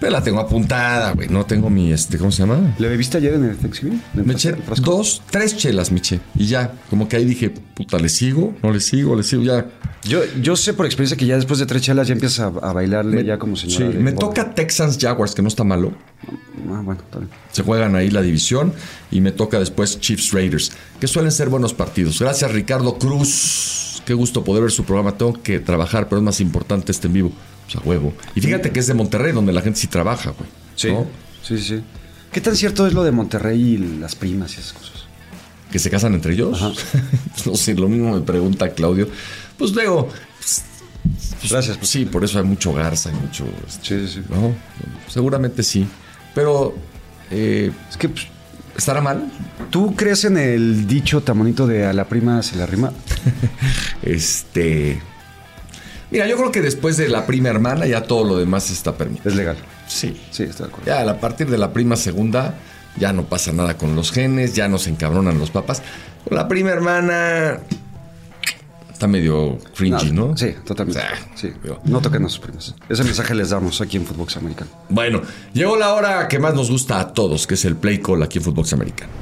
Pero la tengo apuntada, güey. No tengo mi, este, ¿cómo se llama? ¿Le bebiste ayer en el Thanksgiving? ¿En el Me eché dos, tres chelas, me eché. Y ya, como que ahí dije, puta, ¿le sigo? ¿No le sigo? ¿Le sigo? Ya. Yo, yo sé por experiencia que ya después de tres chelas ya empiezas a, a bailarle ya como Sí, señora. de me toca Texans Jaguars, que no está malo. Ah, bueno, está bien. Se juegan ahí la división. Y me toca después Chiefs Raiders, que suelen ser buenos partidos. Gracias, Ricardo Cruz. Qué gusto poder ver su programa. Tengo que trabajar, pero es más importante este en vivo. O sea, huevo. Y fíjate que es de Monterrey, donde la gente sí trabaja, güey. Sí, ¿no? sí, sí. ¿Qué tan cierto es lo de Monterrey y las primas y esas cosas? que se casan entre ellos. <laughs> no sé, lo mismo me pregunta Claudio. Pues luego. pues, pues, Gracias. pues, sí, por eso hay mucho garza, hay mucho. este, Sí, sí, sí. ¿no? Seguramente sí. Pero. eh, Es que pues, ¿Estará mal? ¿Tú crees en el dicho tan bonito de a la prima se la rima? <laughs> Este. Mira, yo creo que después de la prima hermana ya todo lo demás está permitido. Es legal. Sí. Sí, estoy de acuerdo. Ya a partir de la prima segunda ya no pasa nada con los genes, ya no se encabronan los papás. Con la prima hermana está medio cringy, ¿no? Sí, totalmente. Sí. pero- No toquen a sus primas. Ese mensaje les damos aquí en Footbox Americano. Bueno, llegó la hora que más nos gusta a todos, que es el play call aquí en Footbox Americano.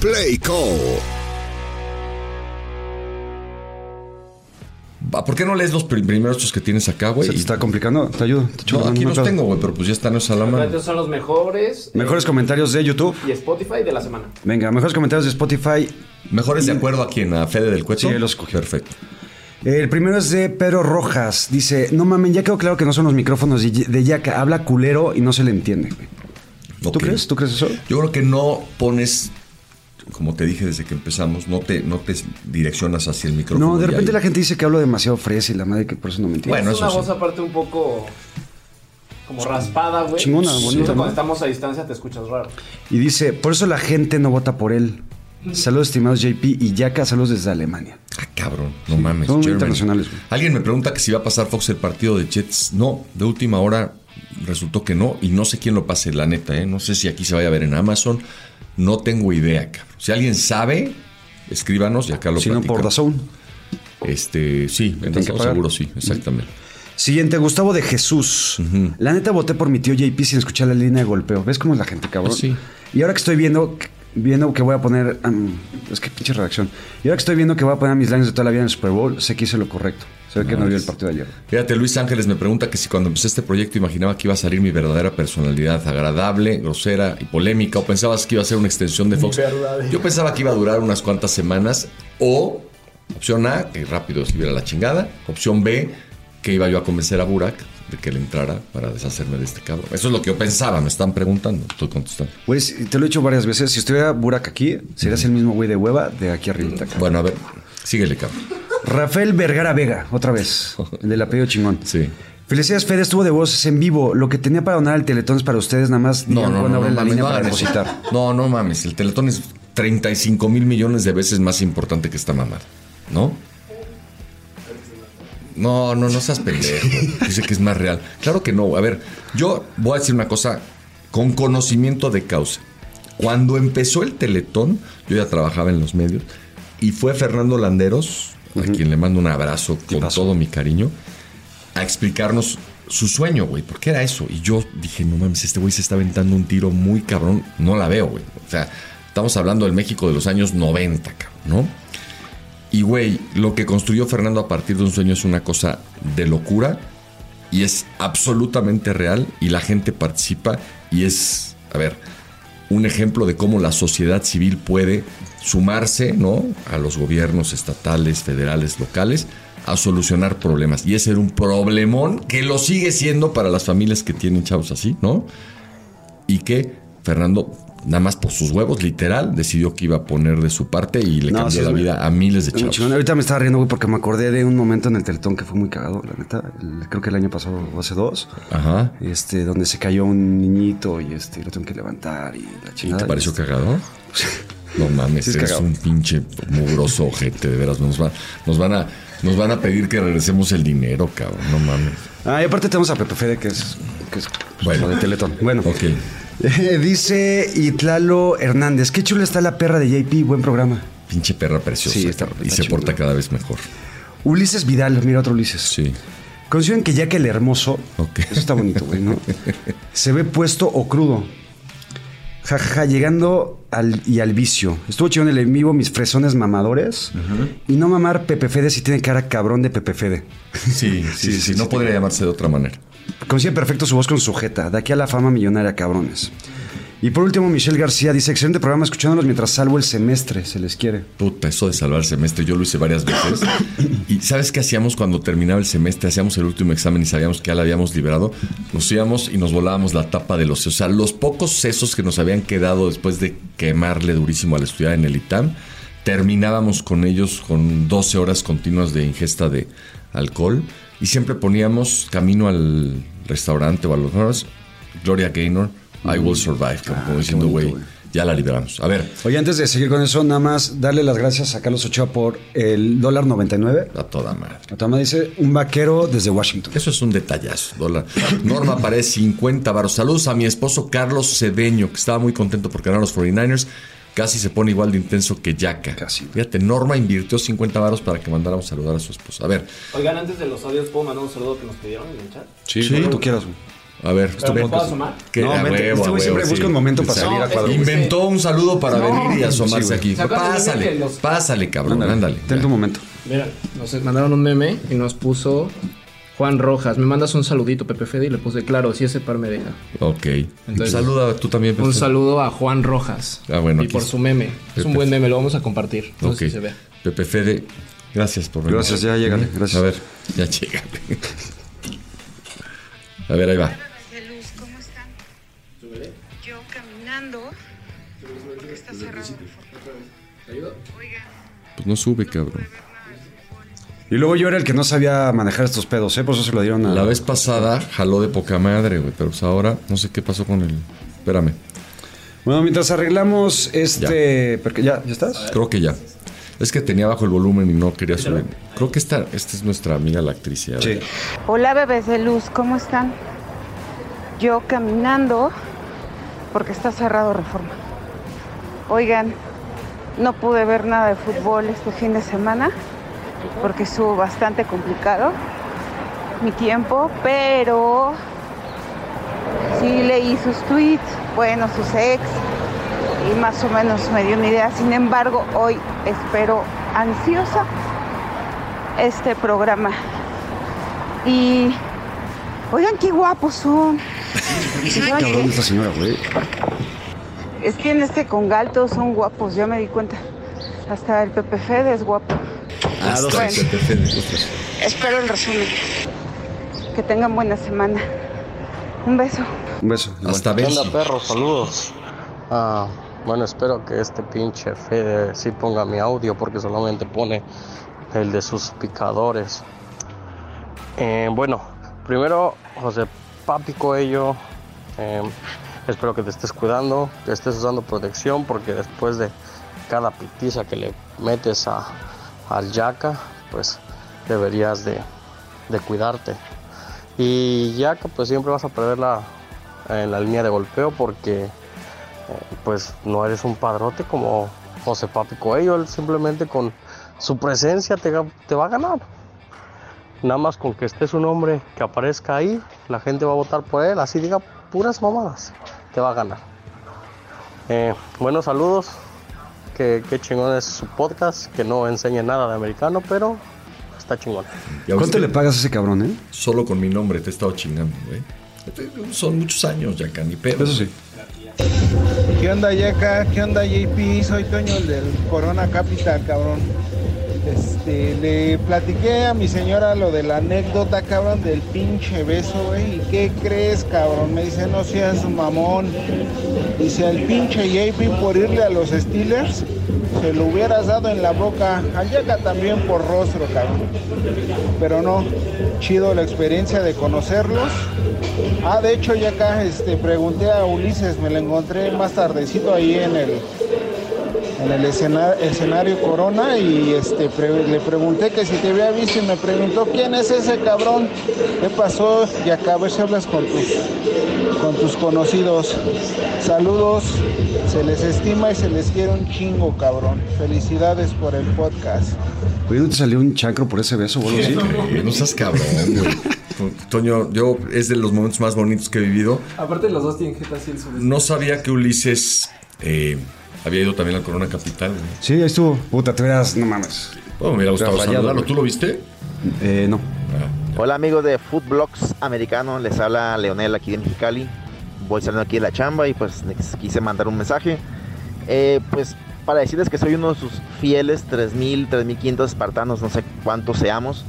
Play Call. ¿Por qué no lees los prim- primeros estos que tienes acá, güey? ¿Se te está complicando? ¿Te ayudo? ¿Te No, aquí los tengo, güey, pero pues ya están esos a la mano. Estos son los mejores. Mejores comentarios de YouTube. Y Spotify de la semana. Venga, mejores comentarios de Spotify. ¿Mejores de acuerdo a quién? ¿A Fede del Cueto? Sí, él los escogió. Perfecto. El primero es de Pedro Rojas. Dice, no mamen, ya quedó claro que no son los micrófonos de Yaka. Habla culero y no se le entiende. güey". ¿Tú crees? ¿Tú crees eso? Yo creo que no pones, como te dije desde que empezamos, no te, no te direccionas hacia el micrófono. No, de repente ahí- la gente dice que hablo demasiado fresa y la madre que por eso no me entiende. Bueno, es una eso voz sí. aparte un poco como raspada, güey. Chingona, Sí. Cuando estamos a distancia te escuchas raro. Y dice, por eso la gente no vota por él. Saludos estimados JP y Yaka, saludos desde Alemania. Ah, cabrón, no mames. son internacionales, güey. Alguien me pregunta que si va a pasar Fox el partido de Jets. No, de última hora resultó que no. Y no sé quién lo pase, la neta, ¿eh? No sé si aquí se vaya a ver en Amazon. No tengo idea, cabrón. Si alguien sabe, escríbanos y acá lo Si no, por. Dazón. Este, sí, en pagar. seguro sí, exactamente. Siguiente, Gustavo de Jesús. La neta voté por mi tío JP sin escuchar la línea de golpeo. ¿Ves cómo es la gente, cabrón? Sí. Y ahora que estoy viendo, viendo que voy a poner. es que pinche redacción. Y ahora que estoy viendo que voy a poner a mis lines de toda la vida en el Super Bowl, sé que hice lo correcto. Se ve que no vio el partido de ayer. Fíjate, Luis Ángeles me pregunta que si cuando empecé este proyecto imaginaba que iba a salir mi verdadera personalidad, agradable, grosera y polémica, o pensabas que iba a ser una extensión de Fox. Yo pensaba que iba a durar unas cuantas semanas, o opción A, que rápido escribiera la chingada, opción B, que iba yo a convencer a Burak de que le entrara para deshacerme de este cabrón. Eso es lo que yo pensaba, me están preguntando, estoy contestando. Si- te lo he dicho varias veces. Si estuviera Burak aquí, serías el mismo güey de hueva de aquí arriba. Bueno, a ver, síguele, cabrón. Rafael Vergara Vega, otra vez. <laughs> El del apellido chingón. Sí. Felicidades, Fede. Estuvo de voces en vivo. Lo que tenía para donar el Teletón es para ustedes. Nada más No, digan no, cuándo no, no, abren la mames, línea no para depositar. No, no mames, el Teletón es 35 mil millones de veces más importante que esta mamada, ¿no? No, no, no seas pendejo. Dice que es más real. Claro que no. A ver, yo voy a decir una cosa con conocimiento de causa. Cuando empezó el Teletón, yo ya trabajaba en los medios, y fue Fernando Landeros, a quien le mando un abrazo con todo mi cariño, a explicarnos su sueño, güey, porque era eso. Y yo dije, no mames, este güey se está aventando un tiro muy cabrón. No la veo, güey. O sea, estamos hablando del México de los años 90, cabrón, ¿no? Y, güey, lo que construyó Fernando a partir de un sueño es una cosa de locura y es absolutamente real y la gente participa y es, a ver, un ejemplo de cómo la sociedad civil puede sumarse, ¿no? A los gobiernos estatales, federales, locales a solucionar problemas. Y ese era un problemón que lo sigue siendo para las familias que tienen chavos así, ¿no? Y que Fernando, nada más por sus huevos, literal, decidió que iba a poner de su parte y le No, cambió sí, la vida a miles de chavos. Ahorita me estaba riendo, güey, porque me acordé de un momento en el Teletón que fue muy cagado, la neta. El- creo que el año pasado o hace dos. Ajá. Este, donde se cayó un niñito y este, lo tengo que levantar y la ¿Y chingada. te pareció Este, cagado? <laughs> No mames, Sí, es eres cagado. un pinche mugroso ojete, de veras. Nos, va- nos, van a, nos van a pedir que regresemos el dinero, cabrón. No mames. Ah, y aparte tenemos a Pepe Fede, que es, que es Bueno. de Teletón. Bueno. Ok. Eh, <laughs> dice Itlalo Hernández, qué chula está la perra de JP, buen programa. Pinche perra preciosa. Sí, está- cabrón, y está se porta cada vez mejor. Ulises Vidal, mira otro Ulises. Sí. Consideren que ya que el hermoso, Ok. eso está bonito, güey, ¿no? <laughs> Se ve puesto o crudo. Ja, ja, ja, llegando al, y al vicio. Estuvo chido en el en vivo mis fresones mamadores. Y no mamar Pepe Fede si tiene cara cabrón de Pepe Fede. Sí, sí, <laughs> sí, No podría llamarse de otra manera. Consigue perfecto su voz con sujeta. De aquí a la fama millonaria, cabrones. Y por último, Michelle García dice: excelente programa escuchándolos mientras salvo el semestre. Se les quiere. Puta, eso de salvar el semestre, yo lo hice varias veces. ¿Y sabes qué hacíamos cuando terminaba el semestre? Hacíamos el último examen y sabíamos que ya la habíamos liberado. Nos íbamos y nos volábamos la tapa de los... O sea, los pocos sesos que nos habían quedado después de quemarle durísimo al estudiar en el ITAM, terminábamos con ellos con 12 horas continuas de ingesta de alcohol y siempre poníamos camino al restaurante o a los Gloria Gaynor, I Will Survive, como, como diciendo, güey, ya la liberamos. A ver, Oye, antes de seguir con eso, nada más darle las gracias a Carlos Ochoa por el dólar 99. a toda madre. La toma dice: un vaquero desde Washington. Eso es un detallazo, dólar. Norma Pared, 50 baros. Saludos a mi esposo Carlos Cedeño, que estaba muy contento por ganar los 49ers. Casi se pone igual de intenso que Yaka. Casi. Fíjate, Norma invirtió 50 varos para que mandáramos saludar a su esposa. A ver, Oigan, antes de los audios, ¿puedo mandar un saludo que nos pidieron en el chat? Sí, Sí. tú quieras. A ver. ¿Pero ven, me puedo asomar? que- No, a vente, huevo, este güey siempre huevo, busca sí. un momento para salir a cuadro. Inventó un saludo para No, venir y asomarse sí, aquí. ¿Se acuerdan del meme Pásale, los- pásale, cabrón, ándale. Ten tu momento. Mira, nos mandaron un meme y nos puso Juan Rojas. Me mandas un saludito, Pepe Fede, y le puse, claro, si ese par me deja. Ok. Entonces- Saluda tú también, Un Pepe. saludo a Juan Rojas. Ah, bueno, Y aquí por su meme. Es un buen meme, lo vamos a compartir. No Ok. sé si se ve. Pepe Fede, gracias por venir. Gracias, ya llégale, gracias. A ver, <laughs> ya llégale. A ver, ahí va. Está cerrado. Oigan, Pues no sube, cabrón. Y luego yo era el que no sabía manejar estos pedos, ¿eh? Por eso se lo dieron a. La vez pasada jaló de poca madre, güey, pero pues ahora no sé qué pasó con el. Espérame, Bueno, mientras arreglamos este. porque- ¿Ya, ¿Ya estás? creo que ya. Es que tenía bajo el volumen y no quería subir. Creo que esta, esta es nuestra amiga la actriz. ya, Sí. Hola bebés de luz, ¿cómo están? Yo caminando porque está cerrado Reforma. Oigan, no pude ver nada de fútbol este fin de semana porque estuvo bastante complicado mi tiempo, pero sí leí sus tweets, bueno, sus ex y más o menos me dio una idea. Sin embargo, hoy espero ansiosa este programa. Y oigan qué guapos son. ¿Y saben Cabrón, qué? señora, güey. Es que en este congal todos son guapos, ya me di cuenta. Hasta el Pepe Fede es guapo. Hasta Bueno. el Pepe Fede. Espero el resumen. Que tengan buena semana. Un beso. Un beso. igual. Hasta ¿Qué Benzi. onda, perros? Saludos. Ah, bueno, espero que este pinche Fede sí ponga mi audio porque solamente pone el de sus picadores. Eh, bueno, primero, José Papi Coello, eh, espero que te estés cuidando, que estés usando protección porque después de cada pitiza que le metes a, al yaca, pues deberías de, de cuidarte. Y yaca, pues siempre vas a perder la, en la línea de golpeo porque pues no eres un padrote como José Papi Coelho, él simplemente con su presencia te, te va a ganar. Nada más con que esté su nombre, que aparezca ahí, la gente va a votar por él, así diga puras mamadas, te va a ganar. Eh, buenos saludos, que, chingón es su podcast, que no enseña nada de americano, pero está chingón. ¿Cuánto le pagas a ese cabrón, eh? Solo con mi nombre, te he estado chingando, güey. Son muchos años ya, ni pedo. Eso sí. ¿Qué onda, Yaka? ¿Qué onda, JP? Soy Toño, el del Corona Capital, cabrón. Este, le platiqué a mi señora lo de la anécdota, cabrón, del pinche beso, güey. ¿Y qué crees, cabrón? Me dice, no seas mamón. Dice, el pinche JP por irle a los Steelers, se lo hubieras dado en la boca. Al Yaka también por rostro, cabrón. Pero no, chido la experiencia de conocerlos. Ah, de hecho, ya acá este, pregunté a Ulises, me lo encontré más tardecito ahí en el en el escenario, Corona y este le pregunté que si te había visto y me preguntó quién es ese cabrón, qué pasó y acá a ver si hablas con tus con tus conocidos. Saludos, se les estima y se les quiere un chingo, cabrón. Felicidades por el podcast. Oye, ¿no te salió un chacro por ese beso, boludo? Sí, <laughs> no seas cabrón, güey. Toño, yo es de los momentos más bonitos que he vivido. Aparte los dos tienen jeta así en No sabía que Ulises eh, había ido también al Corona Capital. Sí, ahí estuvo. Puta, te verás, no mames. Bueno, me hubiera gustado saludarlo. ¿Tú lo viste? Eh, no. Ah, Hola amigos de Foodblocks Americano, les habla Leonel aquí de Mexicali. Voy saliendo aquí de la chamba y pues les quise mandar un mensaje. Eh, pues para decirles que soy uno de sus fieles 3.000, 3.500 espartanos, no sé cuántos seamos.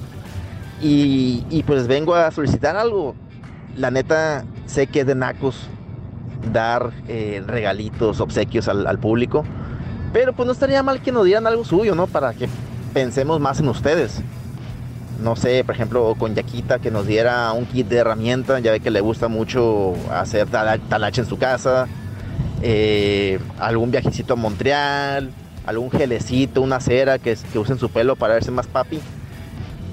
Y, y, pues vengo a solicitar algo. La neta, sé que es de nacos dar eh, regalitos, obsequios al, público. Pero pues no estaría mal que nos dieran algo suyo, ¿no? Para que pensemos más en ustedes. No sé, por ejemplo, con Yaquita que nos diera un kit de herramienta, ya ve que le gusta mucho hacer talache en su casa. Eh, algún viajecito a Montreal, algún gelecito, una cera que, que usen su pelo para verse más papi.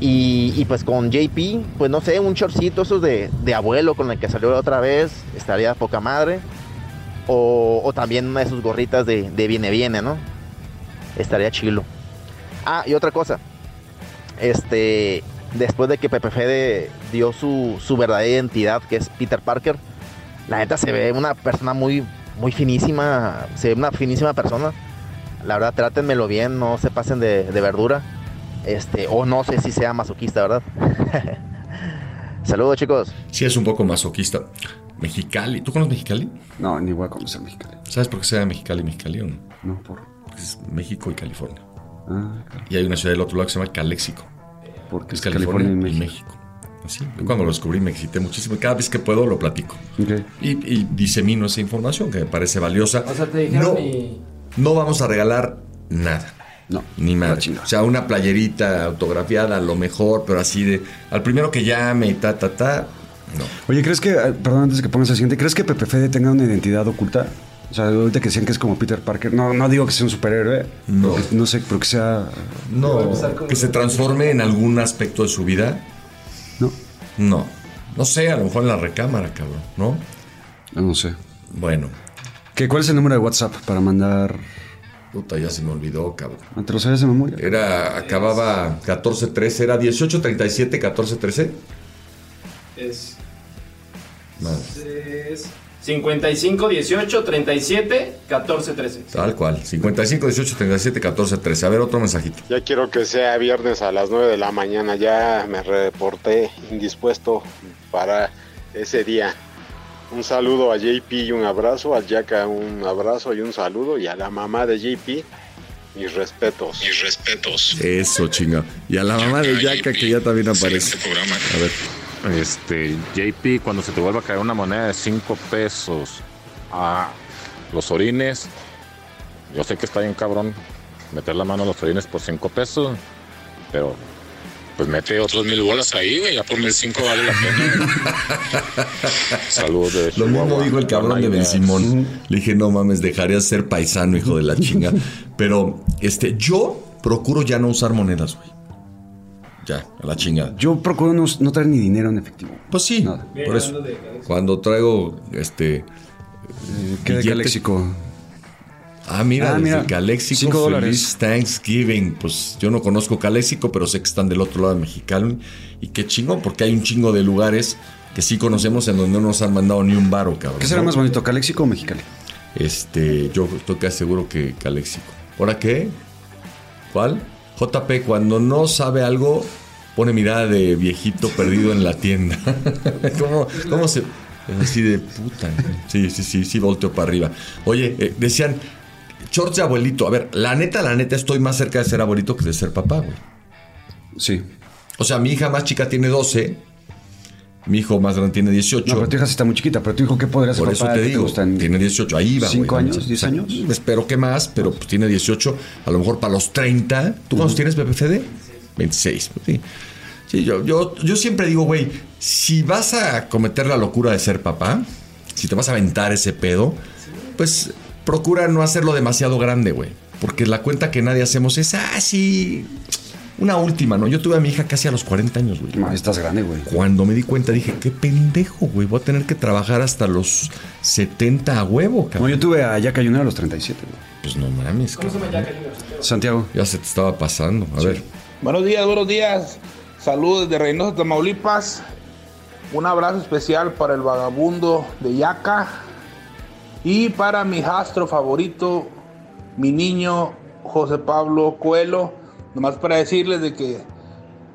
Y, pues con JP, pues no sé, un shortcito esos de, abuelo con el que salió la otra vez, estaría poca madre. O, también una de sus gorritas de, viene viene, ¿no? Estaría chilo. Ah, y otra cosa. Este, después de que Pepe Fede dio su, su verdadera identidad, que es Peter Parker, la neta se ve una persona muy, muy finísima, se ve una finísima persona. La verdad, trátenmelo bien, no se pasen de verdura. Este, o no sé si sea masoquista, ¿verdad? <laughs> Saludos, chicos. Sí, es un poco masoquista. Mexicali. ¿Tú conoces Mexicali? No, ni voy a conocer Mexicali. ¿Sabes por qué se llama Mexicali, Mexicali o no? No, por. Porque es México y California. Ah, claro. Y hay una ciudad del otro lado que se llama Caléxico. Porque es California, y México. Así. cuando lo descubrí me excité muchísimo. Cada vez que puedo lo platico. Y, y, disemino esa información que me parece valiosa. O sea, te dijeron no, no vamos a regalar nada. No. Ni más. O sea, una playerita autografiada, a lo mejor, pero así de. Al primero que llame y ta, ta, ta. No. Oye, ¿crees que, eh, perdón, antes de que pongas el siguiente, ¿crees que Pepe Fede tenga una identidad oculta? O sea, ahorita que decían que es como Peter Parker. No, no digo que sea un superhéroe. No. no sé, pero que sea. No. Que se transforme en algún aspecto de su vida. No. No. No sé, a lo mejor en la recámara, cabrón, ¿no? No, sé. Bueno. ¿Qué, ¿Cuál es el número de WhatsApp para mandar Puta, ya se me olvidó, cabrón. ¿Te lo sabes de memoria? Era, acababa 1413, era 1837, 1413. Es. Más. Es 55, 18, 37, 14, 13. Tal cual. 55, 18, 37, 14, 13. A ver, otro mensajito. Ya quiero que sea viernes a las 9 de la mañana. Ya me reporté indispuesto para ese día. Un saludo a JP y un abrazo, al Yaka un abrazo y un saludo, y a la mamá de JP, mis respetos. Mis respetos. Eso, chinga. Y a la mamá de Yaka, que ya también aparece. A ver. Este, JP, cuando se te vuelva a caer una moneda de 5 pesos a los orines, yo sé que está bien cabrón meter la mano a los orines por 5 pesos, pero pues mete otros mil bolas ahí, güey. Ya por mil cinco vale la pena. <laughs> Saludos de Lo mismo dijo el cabrón de Ben Simón. Le dije, no mames, dejarías ser paisano, hijo de la <laughs> chinga. Pero, este, yo procuro ya no usar monedas, güey. Ya, a la chingada. Yo procuro no, traer ni dinero en efectivo. Pues sí. Por eso. Cuando traigo, este ¿Qué de Ah, mira, Ah, desde mira, Caléxico, cinco feliz dólares. Thanksgiving. Pues yo no conozco Caléxico, pero sé que están del otro lado de Mexicali. Y qué chingón, porque hay un chingo de lugares que sí conocemos en donde no nos han mandado ni un varo, cabrón. ¿Qué será más bonito, Caléxico o Mexicali? Este, yo estoy casi seguro que Caléxico. ¿Ahora qué? ¿Cuál? JP, cuando no sabe algo, pone mirada de viejito perdido en la tienda. <laughs> ¿Cómo, cómo se.? Así de puta. Sí, sí, sí, sí, volteo para arriba. Oye, eh, decían, shorts de abuelito. A ver, la neta, la neta, estoy más cerca de ser abuelito que de ser papá, güey. Sí. O sea, mi hija más chica tiene 12. Mi hijo más grande tiene 18. No, pero tu hija sí está muy chiquita. Pero tu hijo, ¿qué podría ser Por eso te ¿Qué digo, tiene 18, ahí va. ¿Cinco años? ¿Diez O sea, años? Espero que más, pero pues tiene 18, a lo mejor para los 30. ¿Tú cuántos tienes, PPCD? 26, pues, sí. Sí, yo, yo, yo siempre digo, güey, si vas a cometer la locura de ser papá, si te vas a aventar ese pedo, pues procura no hacerlo demasiado grande, güey. Porque la cuenta que nadie hacemos es, ah, sí, una última, ¿no? Yo tuve a mi hija casi a los 40 años, güey. No, estás grande, güey. Cuando me di cuenta dije, qué pendejo, güey. Voy a tener que trabajar hasta los 70 a huevo, No, cabrón. yo tuve a Yaka Junior a los 37, güey. Pues no mames, ¿Cómo se cabrón. llama Jack Junior? Santiago. Ya se te estaba pasando. A ver. Buenos días, buenos días. Saludos desde Reynosa, Tamaulipas. Un abrazo especial para el vagabundo de Yaca y para mi astro favorito, mi niño José Pablo Coelho. Nomás para decirles de que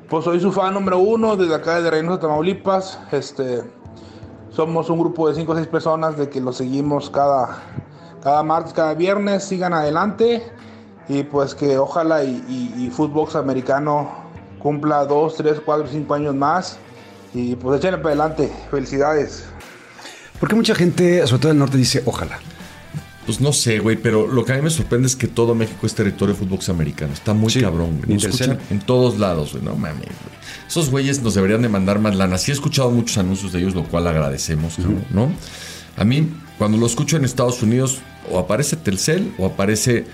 pues soy su fan número uno desde acá de Reynosa, Tamaulipas. Este, somos un grupo de 5 o 6 personas de que lo seguimos cada, cada martes, cada viernes. Sigan adelante y pues que ojalá y, y, y americano cumpla 2, 3, 4, 5 años más. Y pues échenle para adelante. Felicidades. Porque mucha gente, sobre todo del norte, dice ojalá. Pues no sé, güey, pero lo que a mí me sorprende es que todo México es territorio de fútbol americano. Está muy Sí, cabrón, güey. Nos escuchan en todos lados, güey. No mames, güey. Esos güeyes nos deberían de mandar más lana. Sí he escuchado muchos anuncios de ellos, lo cual agradecemos, cabrón, ¿no? A mí, cuando lo escucho en Estados Unidos, o aparece Telcel o aparece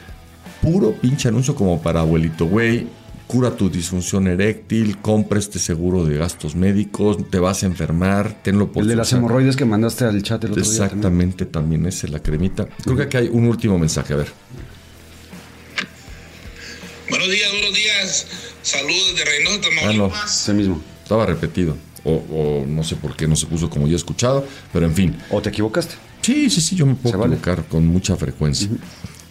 puro pinche anuncio como para abuelito, güey. Cura tu disfunción eréctil, compra este seguro de gastos médicos, te vas a enfermar, tenlo por El de las hemorroides que mandaste al chat el otro día. también. Exactamente, también ese, la cremita. Creo que aquí hay un último mensaje, a ver. Buenos días, buenos días. Saludos de Reynosa, Ah, no, Ese mismo. estaba repetido. O, o no sé por qué no se puso como yo he escuchado, pero en fin. ¿O te equivocaste? Sí, sí, sí, yo me puedo Se vale. equivocar con mucha frecuencia.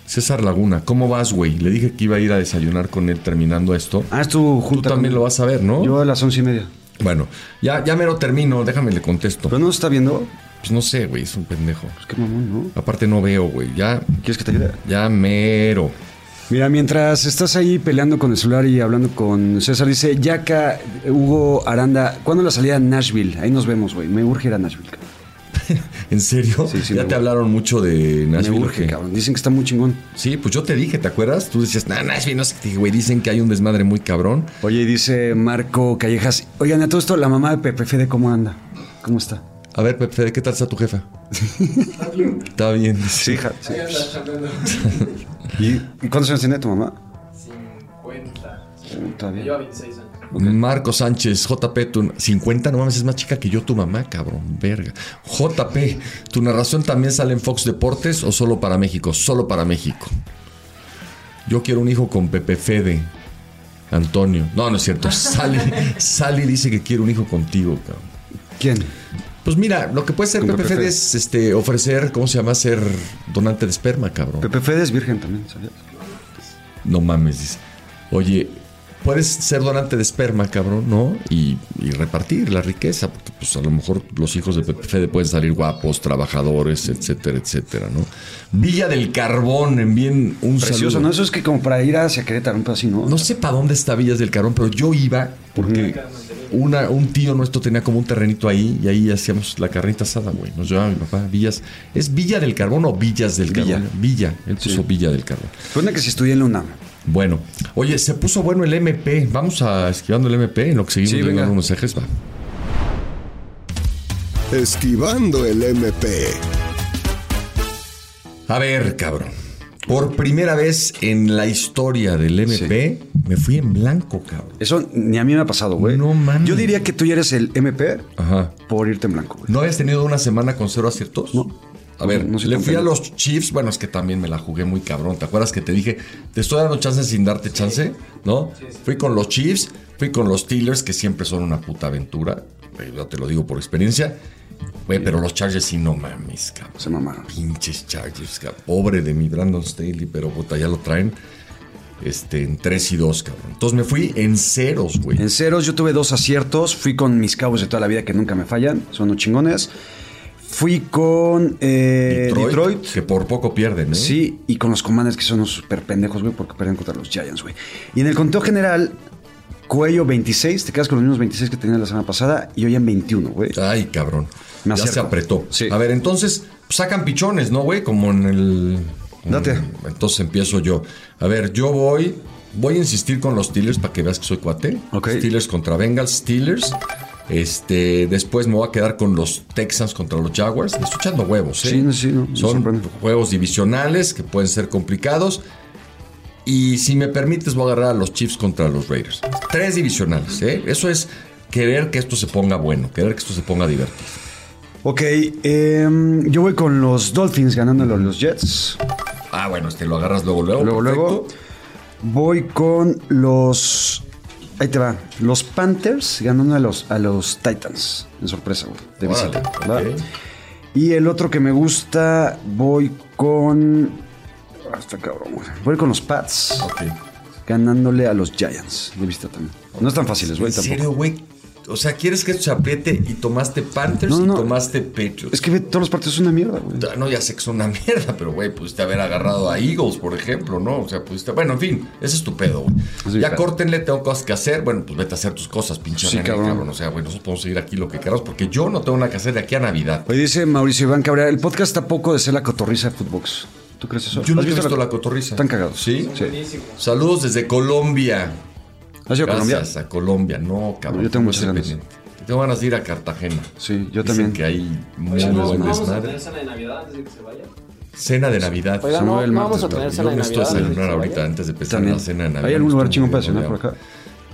César Laguna, ¿cómo vas, güey? Le dije que iba a ir a desayunar con él terminando esto. Ah, es tu Tú también lo vas a ver, ¿no? Yo a las once y media. Bueno, ya, ya me lo termino, déjame le contesto. ¿Pero no está viendo? Pues no sé, güey, es un pendejo. Pues qué mamón, ¿no? Aparte no veo, güey, ya, ¿Quieres que te ayude? ya mero. Mira, mientras estás ahí peleando con el celular y hablando con César, dice Yaka, Hugo Aranda, ¿cuándo la salida a Nashville? Ahí nos vemos, güey. Me urge ir a Nashville, cabrón. <laughs> ¿En serio? Sí, sí, ya te hablaron mucho de Nashville. Me ¿o urge, cabrón. Dicen que está muy chingón. Sí, pues yo te dije, ¿te acuerdas? Tú decías, nah, Nashville, no sé qué, güey, dicen que hay un desmadre muy cabrón. Oye, y dice Marco Callejas, oigan, a todo esto, la mamá de Pepe Fede, ¿cómo anda? ¿Cómo está? A ver, Pepe, Fede, ¿qué tal está tu jefa? Está bien. Está bien. Sí, hija. sí. <laughs> ¿Y, y cuántos años tiene tu mamá? 50. Está bien. Lleva 26 años. Marco Sánchez, JP, tu 50, no mames, es más chica que yo, tu mamá, cabrón, verga. JP, ¿tu narración también sale en Fox Deportes o solo para México? Solo para México. Yo quiero un hijo con Pepe Fede. Antonio. No, no es cierto. <laughs> Sally, Sally dice que quiere un hijo contigo, cabrón. ¿Quién? Pues mira, lo que puede ser Pepe Pepe Fede Fede. es este, ofrecer, ¿cómo se llama? Ser donante de esperma, cabrón. Pepe Fede es virgen también, ¿sabías? No mames, dice. Oye, puedes ser donante de esperma, cabrón, ¿no? Y, y repartir la riqueza, porque pues a lo mejor los hijos de Pepe Fede pueden salir guapos, trabajadores, etcétera, etcétera, ¿no? Villa del Carbón, envíen un Precioso, saludo. ¿no? Eso es que como para ir hacia Querétaro, un así, ¿no? No sé para dónde está Villas del Carbón, pero yo iba porque una, un tío nuestro tenía como un terrenito ahí y ahí hacíamos la carnita asada, güey. Nos llevaba mi papá, Villas. ¿Es Villa del Carbón o Villas del Villa. Carbón? Villa. Él puso Sí. Villa del Carbón. Supone que si estudié en la UNAM. Bueno, oye, se puso bueno el MP. Vamos a esquivando el MP en lo que seguimos Sí, viendo venga. algunos ejes. Va. Esquivando el MP. A ver, cabrón. Por primera vez en la historia del MP, me fui en blanco, cabrón. Eso ni a mí me ha pasado, güey. No mames. Yo diría que tú ya eres el MP Ajá. por irte en blanco, güey. ¿No habías tenido una semana con cero aciertos? No. A ver, No soy le fui a los Chiefs. Bueno, es que también me la jugué muy cabrón. ¿Te acuerdas que te dije, te estoy dando chance sin darte chance? ¿No? Fui con los Chiefs, fui con los Steelers, que siempre son una puta aventura. Eh, Yo te lo digo por experiencia. Güey, pero los Chargers sí no mames, cabrón. Se mamaron. Pinches Chargers, cabrón. Pobre de mi Brandon Staley, pero puta, ya lo traen este, en 3 y 2, cabrón. Entonces me fui en ceros, güey. En ceros yo tuve dos aciertos. Fui con mis cabos de toda la vida que nunca me fallan. Son unos chingones. Fui con eh, Detroit. Que por poco pierden, ¿eh? Sí, y con los Commanders que son unos super pendejos, güey, porque perdieron contra los Giants, güey. Y en el conteo general, Cuello 26, te quedas con los mismos 26 que tenías la semana pasada y hoy en 21, güey. Ay, cabrón. Me ya se apretó. Sí. A ver, entonces sacan pichones, ¿no, güey? Como en el. Date. Entonces empiezo yo. A ver, yo voy. Voy a insistir con los Steelers para que veas que soy cuate. Ok. Steelers contra Bengals, Steelers. Este, después me voy a quedar con los Texans contra los Jaguars. Le Estoy echando huevos, ¿eh? Sí, sí, no, me Son juegos divisionales que pueden ser complicados. Y si me permites, voy a agarrar a los Chiefs contra los Raiders. Tres divisionales, ¿eh? Eso es querer que esto se ponga bueno, querer que esto se ponga divertido. Ok, em, yo voy con los Dolphins ganándole a los Jets. Ah, bueno, este lo agarras luego, luego. Luego, luego. Voy con los. Ahí te va. Los Panthers ganando a los, a los Titans. En sorpresa, güey. De visita. ¿verdad? ok. Y el otro que me gusta, voy con. Ah, está cabrón, güey. Voy con los Pats. Ok. Ganándole a los Giants. De visita también. No están fáciles, güey, ¿En tampoco. serio, güey? O sea, ¿quieres que esto se apriete y tomaste Panthers No, no, y tomaste Patriots? Es que ve, todos los partidos son una mierda, güey. No, ya sé que son una <laughs> mierda, pero güey, pudiste haber agarrado a Eagles, por ejemplo, ¿no? O sea, pudiste. Bueno, en fin, ese es tu pedo, güey. Sí, ya claro. córtenle, tengo cosas que hacer. Bueno, pues vete a hacer tus cosas, pinche Sí, cabrón. O sea, güey, nosotros podemos seguir aquí lo que queramos, porque yo no tengo nada que hacer de aquí a Navidad. Hoy dice Mauricio Iván Cabrera, el podcast está poco de ser la cotorriza de Footbox. ¿Tú crees eso? Yo no ¿Has he visto la cotorriza. Están cagados. ¿Sí? Sí. Saludos desde Colombia. ¿Has ido a Colombia? Gracias a Colombia. No, cabrón. Yo tengo muchas ganas. Tengo ganas de ir a Cartagena. Sí, yo Dicen también. que hay muy Oigan, ¿no, buen vamos a tener cena de Navidad antes de que se vaya? Cena de Navidad. Oigan, no, no vamos a tener Yo cena de Navidad. antes de que desayunar se ahorita antes de empezar la cena de Navidad. ¿Hay algún Me lugar estoy chingón para cenar por acá?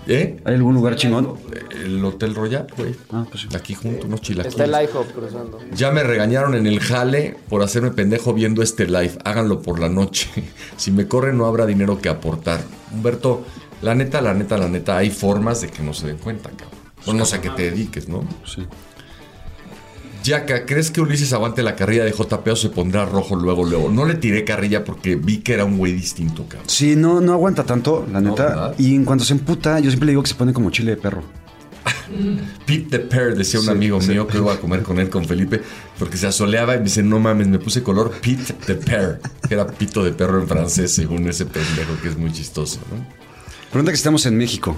¿Eh? ¿Hay algún lugar chingón? El Hotel Royal, güey. Ah, pues sí. Aquí junto, unos Está el chilaquiles. IHOP cruzando. Ya me regañaron en el jale por hacerme pendejo viendo este live. Háganlo por la noche. <laughs> Si me corren no habrá dinero que aportar. Humberto, la neta, la neta, la neta, hay formas de que no se den cuenta, cabrón. Pues no sé a qué te dediques, ¿no? Sí. Yaca, ¿crees que Ulises aguante la carrilla de JP o se pondrá rojo luego, luego? No le tiré carrilla porque vi que era un güey distinto, cabrón. Sí, no, no aguanta tanto, la neta. y en cuanto se emputa, yo siempre le digo que se pone como chile de perro. <laughs> Pete the Pear, decía un Sí, amigo sí. mío que iba a comer con él, con Felipe, porque se asoleaba y me dice, no mames, me puse color Pete the Pear, que era pito de perro en francés, según ese pendejo, que es muy chistoso, ¿no? Pregunta que estamos en México.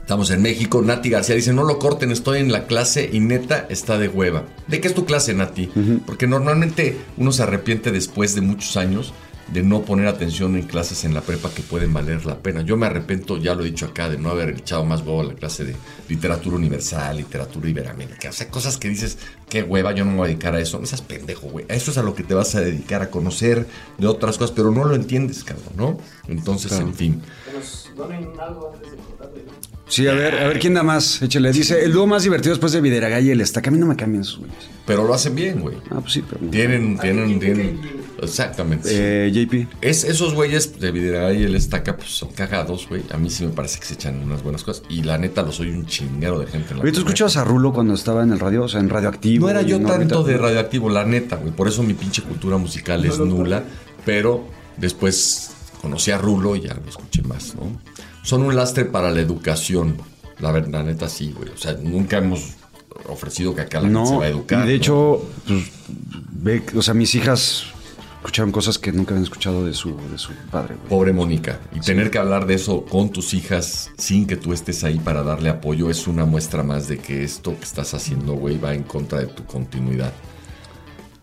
Estamos en México, Nati García dice, no lo corten, estoy en la clase y neta está de hueva. ¿De qué es tu clase, Nati? Porque normalmente uno se arrepiente después de muchos años de no poner atención en clases en la prepa que pueden valer la pena. Yo me arrepiento, ya lo he dicho acá, de no haber echado más huevo a la clase de literatura universal, literatura iberoamérica. O sea, cosas que dices, qué hueva, yo no me voy a dedicar a eso. No seas pendejo, güey. A eso es a lo que te vas a dedicar, a conocer de otras cosas, pero no lo entiendes, cabrón, ¿no? Entonces, Claro. en fin. Que nos donen algo antes de cortarle. Sí, a ver, a ver quién da más. Échale. Dice, el dúo más divertido después de Videragay y el Estaca. A mí no me cambian sus güeyes. Pero lo hacen bien, güey. Ah, pues sí, pero. Tienen, tienen, tienen. Exactamente. Eh, JP. Es, esos güeyes de Videray y el Estaca, pues son cagados, güey. A mí sí me parece que se echan unas buenas cosas. Y la neta, lo soy un chinguero de gente en la Oye, ¿tú escuchabas a Rulo cuando estaba en el radio? O sea, en radioactivo. No era yo tanto de radioactivo, la neta, güey. Por eso mi pinche cultura musical es nula. Pero después conocí a Rulo y ya lo escuché más, ¿no? Son un lastre para la educación. La verdad, la neta, sí, güey. O sea, nunca hemos ofrecido que acá la gente se No, va a educar. y de ¿no? hecho, pues, ve, o sea, mis hijas escucharon cosas que nunca habían escuchado de su, de su padre, güey. Pobre Mónica. Y tener que hablar de eso con tus hijas sin que tú estés ahí para darle apoyo es una muestra más de que esto que estás haciendo, güey, va en contra de tu continuidad.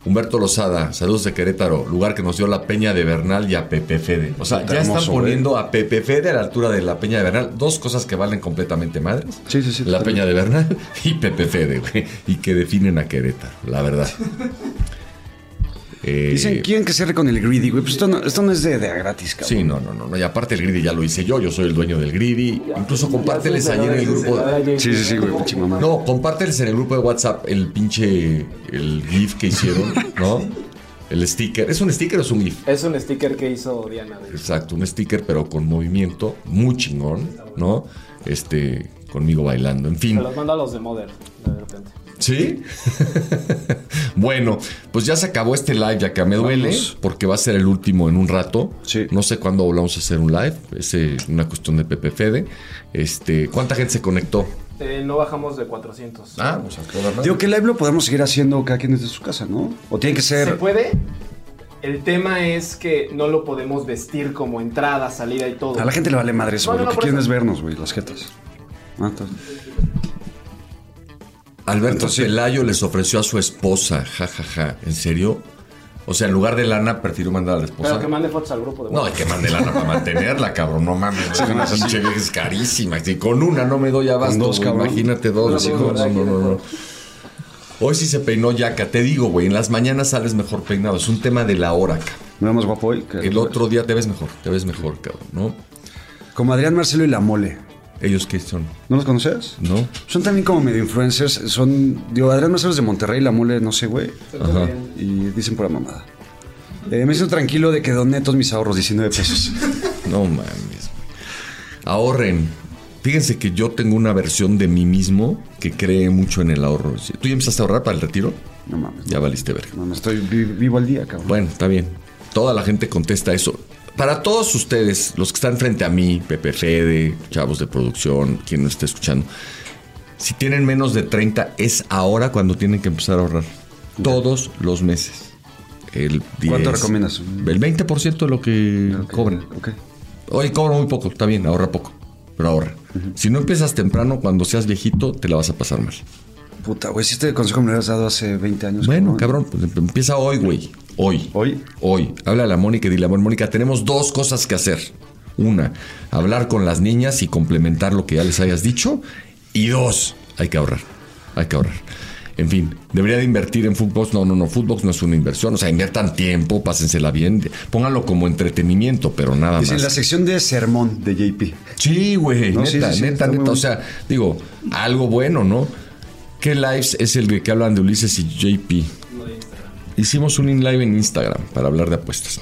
Humberto Lozada, saludos de Querétaro, lugar que nos dio la Peña de Bernal y a Pepe Fede. O sea, Está ya están güey. poniendo a Pepe Fede a la altura de la Peña de Bernal. Dos cosas que valen completamente madres. Sí, sí, sí. La. Peña de Bernal <laughs> y Pepe Fede, güey. Y que definen a Querétaro, la verdad. <laughs> Eh, Dicen, quieren que cierre con el greedy, güey. Pues esto no, esto no es de, de gratis, cabrón. Sí, no, no, no, no. Y aparte el greedy ya lo hice yo, yo soy el dueño del greedy. Incluso compárteles ayer en el grupo. Sí, sí, sí, güey, pinche mamá. No, compárteles en el grupo de WhatsApp el pinche el GIF que hicieron, <laughs> ¿no? El sticker. ¿Es un sticker o es un GIF? Es un sticker que hizo Diana. de- Exacto, un sticker, pero con movimiento, muy chingón, ¿no? Este, conmigo bailando, en fin. Se los mando a los de Mother, de repente. ¿Sí? <laughs> bueno, pues ya se acabó este live, ya que me duele, Vamos. porque va a ser el último en un rato. Sí. No sé cuándo volvamos a hacer un live, es eh, una cuestión de Pepe Fede. Este, ¿cuánta gente se conectó? Eh, no bajamos de 400. Ah, pues a toda. Digo que el live lo podemos seguir haciendo cada quien desde su casa, ¿no? O tiene que ¿Se ser. puede? El tema es que no lo podemos vestir como entrada, salida y todo. A la gente le vale madre eso, No, güey. no, Lo no, que quieren es eso. vernos, güey, las jetas. Ah, entonces- Alberto Entonces- Pelayo les ofreció a su esposa, jajaja, ¿en serio? O sea, en lugar de lana, prefiero mandar a la esposa. Pero que mande fotos al grupo de No, hay que mande lana para mantenerla, cabrón. No mames. Una pinche vieja es carísima. Si con una no me doy abasto, Con dos, güey, cabrón. imagínate dos. No, no, no, no, no. Hoy sí se peinó Yaca. Te digo, güey, en las mañanas sales mejor peinado. Es un tema de la hora, cabrón. Me más guapo hoy. que- El otro día te ves mejor. Te ves mejor, cabrón, ¿no? Como Adrián Marcelo y La Mole. ¿Ellos qué son? ¿No los conoces? ¿No? Son también como medio influencers. Son. Digo, Adrián Marcelo es de Monterrey, La Mole, no sé, güey. Ajá. Y dicen pura mamada. Eh, me siento tranquilo de que doné todos mis ahorros, 19 pesos. <laughs> No mames, güey. Ahorren. Fíjense que yo tengo una versión de mí mismo que cree mucho en el ahorro. ¿Tú ya empezaste a ahorrar para el retiro? No mames. Ya valiste verga. No, no estoy vi- vivo al día, cabrón. Bueno, está bien. Toda la gente contesta eso. Para todos ustedes, los que están frente a mí, Pepe Fede, chavos de producción, quien nos esté escuchando, si tienen menos de 30, es ahora cuando tienen que empezar a ahorrar. Todos los meses. El 10, ¿Cuánto recomiendas? El 20% de lo que cobran. Ok. Hoy cobro muy poco, está bien, ahorra poco, pero ahorra. Si no empiezas temprano, cuando seas viejito, te la vas a pasar mal. Puta, güey, si este consejo me lo hubieras dado hace 20 años. Bueno, cabrón, pues em- empieza hoy, güey. Hoy. ¿Hoy? Hoy. Habla la Mónica y dile, amor, Mónica, tenemos dos cosas que hacer. Una, hablar con las niñas y complementar lo que ya les hayas dicho. Y dos, hay que ahorrar. Hay que ahorrar. En fin, debería de invertir en Footbox. No, no, no, Footbox no es una inversión. O sea, inviertan tiempo, pásensela bien. Pónganlo como entretenimiento, pero nada Dice, más. en la sección de sermón de JP. Sí, güey, No, neta, sí, sí, sí, neta, neta. O bueno. sea, digo, algo bueno, ¿no? ¿Qué lives es el de que hablan de Ulises y JP? Hicimos un in live en Instagram para hablar de apuestas.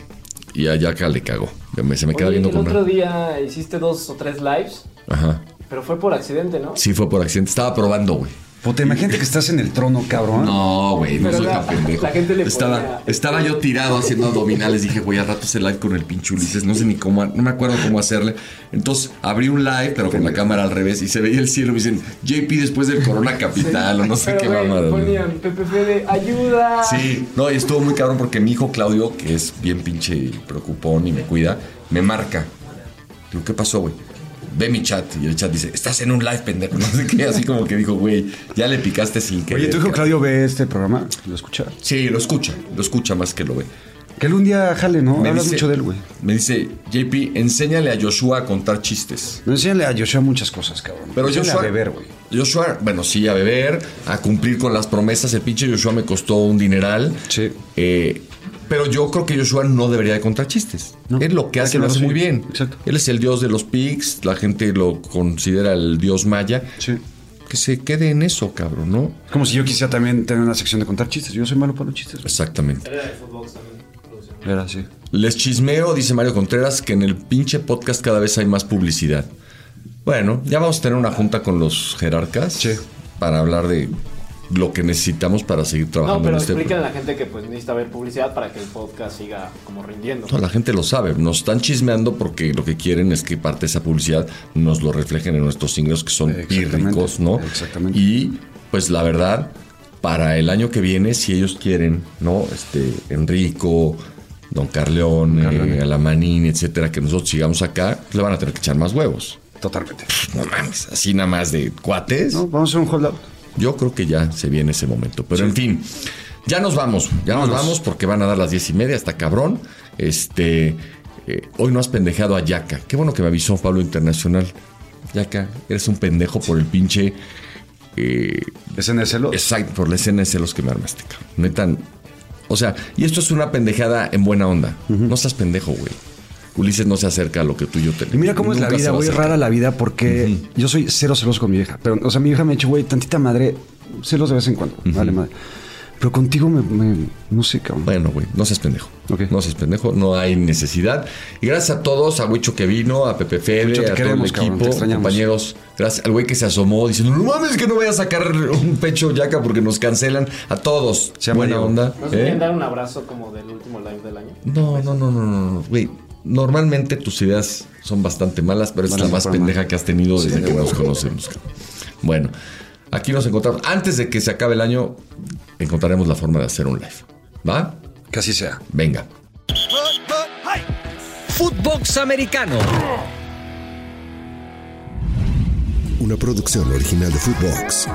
Y a Yaka le cagó. Se me queda viendo el con otro una. día hiciste dos o tres lives, Ajá. pero fue por accidente, ¿no? Sí, fue por accidente. Estaba probando, güey. Puta, imagínate que estás en el trono, cabrón. No, güey, no Pero soy la- tan pendejo. la gente le estaba, estaba yo tirado haciendo abdominales. Dije, güey, al rato ese live con el pinche Ulises. No sé ni cómo, no me acuerdo cómo hacerle. Entonces abrí un live, pero con la cámara al revés. Y se veía el cielo. Me dicen, JP después del Corona Capital o no sé Pero, qué güey, mamada. ponían Pepe Fede, ayuda. Sí, no, y estuvo muy cabrón porque mi hijo Claudio, que es bien pinche preocupón y me cuida, me marca. Digo, ¿qué pasó, güey? Ve mi chat y el chat dice, estás en un live, pendejo. <laughs> No sé qué, así como que dijo, güey, ya le picaste sin querer. Oye, tu hijo cabrón". Claudio ve este programa, lo escucha. Sí, lo escucha, lo escucha más que lo ve. Que él un día jale, ¿no? Me Hablas dice- mucho de él, güey. Me dice, JP, enséñale a Joshua a contar chistes. No enséñale a Joshua muchas cosas, cabrón. Pero Enséñale Joshua, a beber, güey. Joshua, bueno, sí, a beber, a cumplir con las promesas. El pinche Joshua me costó un dineral. Sí. Eh, pero yo creo que Joshua no debería de contar chistes. No. Él lo que hace que lo hace muy bien. Exacto. Él es el dios de los pigs, la gente lo considera el dios maya. Sí. Que se quede en eso, cabrón, ¿no? Es como si yo quisiera también tener una sección de contar chistes. Yo soy malo para los chistes. Exactamente. Era así. Les chismeo, dice Mario Contreras, que en el pinche podcast cada vez hay más publicidad. Bueno, ya vamos a tener una junta con los jerarcas Sí. para hablar de lo que necesitamos para seguir No, trabajando pero en este explícale a la gente que pues necesita ver publicidad para que el podcast siga como rindiendo. No, la gente lo sabe. Nos están chismeando porque lo que quieren es que parte de esa publicidad nos lo reflejen en nuestros ingresos que son pírricos, ¿no? exactamente. Y pues la verdad, para el año que viene, si ellos quieren, ¿no? Este, Enrico, Don Carleone, Carleone. Alamanini, etcétera, que nosotros sigamos acá, pues le van a tener que echar más huevos. Totalmente. No mames, así nada más de cuates. No, vamos a hacer un holdout. Yo creo que ya se viene ese momento. Pero en fin, ya nos vamos. Ya nos vamos porque van a dar las diez y media, está cabrón. Este. eh, hoy no has pendejeado a Yaka. Qué bueno que me avisó Pablo Internacional. Yaka, eres un pendejo por el pinche. Eh, ¿Escena de celos? exacto, por la escena de celos que me armaste, cabrón. Neta, O sea, y esto es una pendejada en buena onda. No seas pendejo, güey. Ulises no se acerca a lo que tú y yo tenemos. Y mira cómo es la vida, güey, rara la vida porque yo soy cero celoso con mi vieja. Pero, o sea, mi vieja me ha dicho, güey, tantita madre, celos de vez en cuando. Vale, madre. Pero contigo me, me- no sé, cabrón. Bueno, güey, no seas pendejo. No seas pendejo, no hay necesidad. Y gracias a todos, a Huicho que vino, a Pepe Fede, a queremos, todo el cabrón, te equipo, extrañamos. compañeros. Gracias al güey que se asomó diciendo, no mames que no voy a sacar un pecho yaca porque nos cancelan. A todos. buena Diego. onda. ¿Nos ¿eh? quieren dar un abrazo como del último live del año? No, no, no, no, no, no, güey. Normalmente tus ideas son bastante malas, pero esta es la más pendeja que has tenido desde que nos conocemos. Bueno, aquí nos encontramos. Antes de que se acabe el año, encontraremos la forma de hacer un live. ¿Va? Que así sea. Venga. Footbox Americano. Una producción original de Footbox.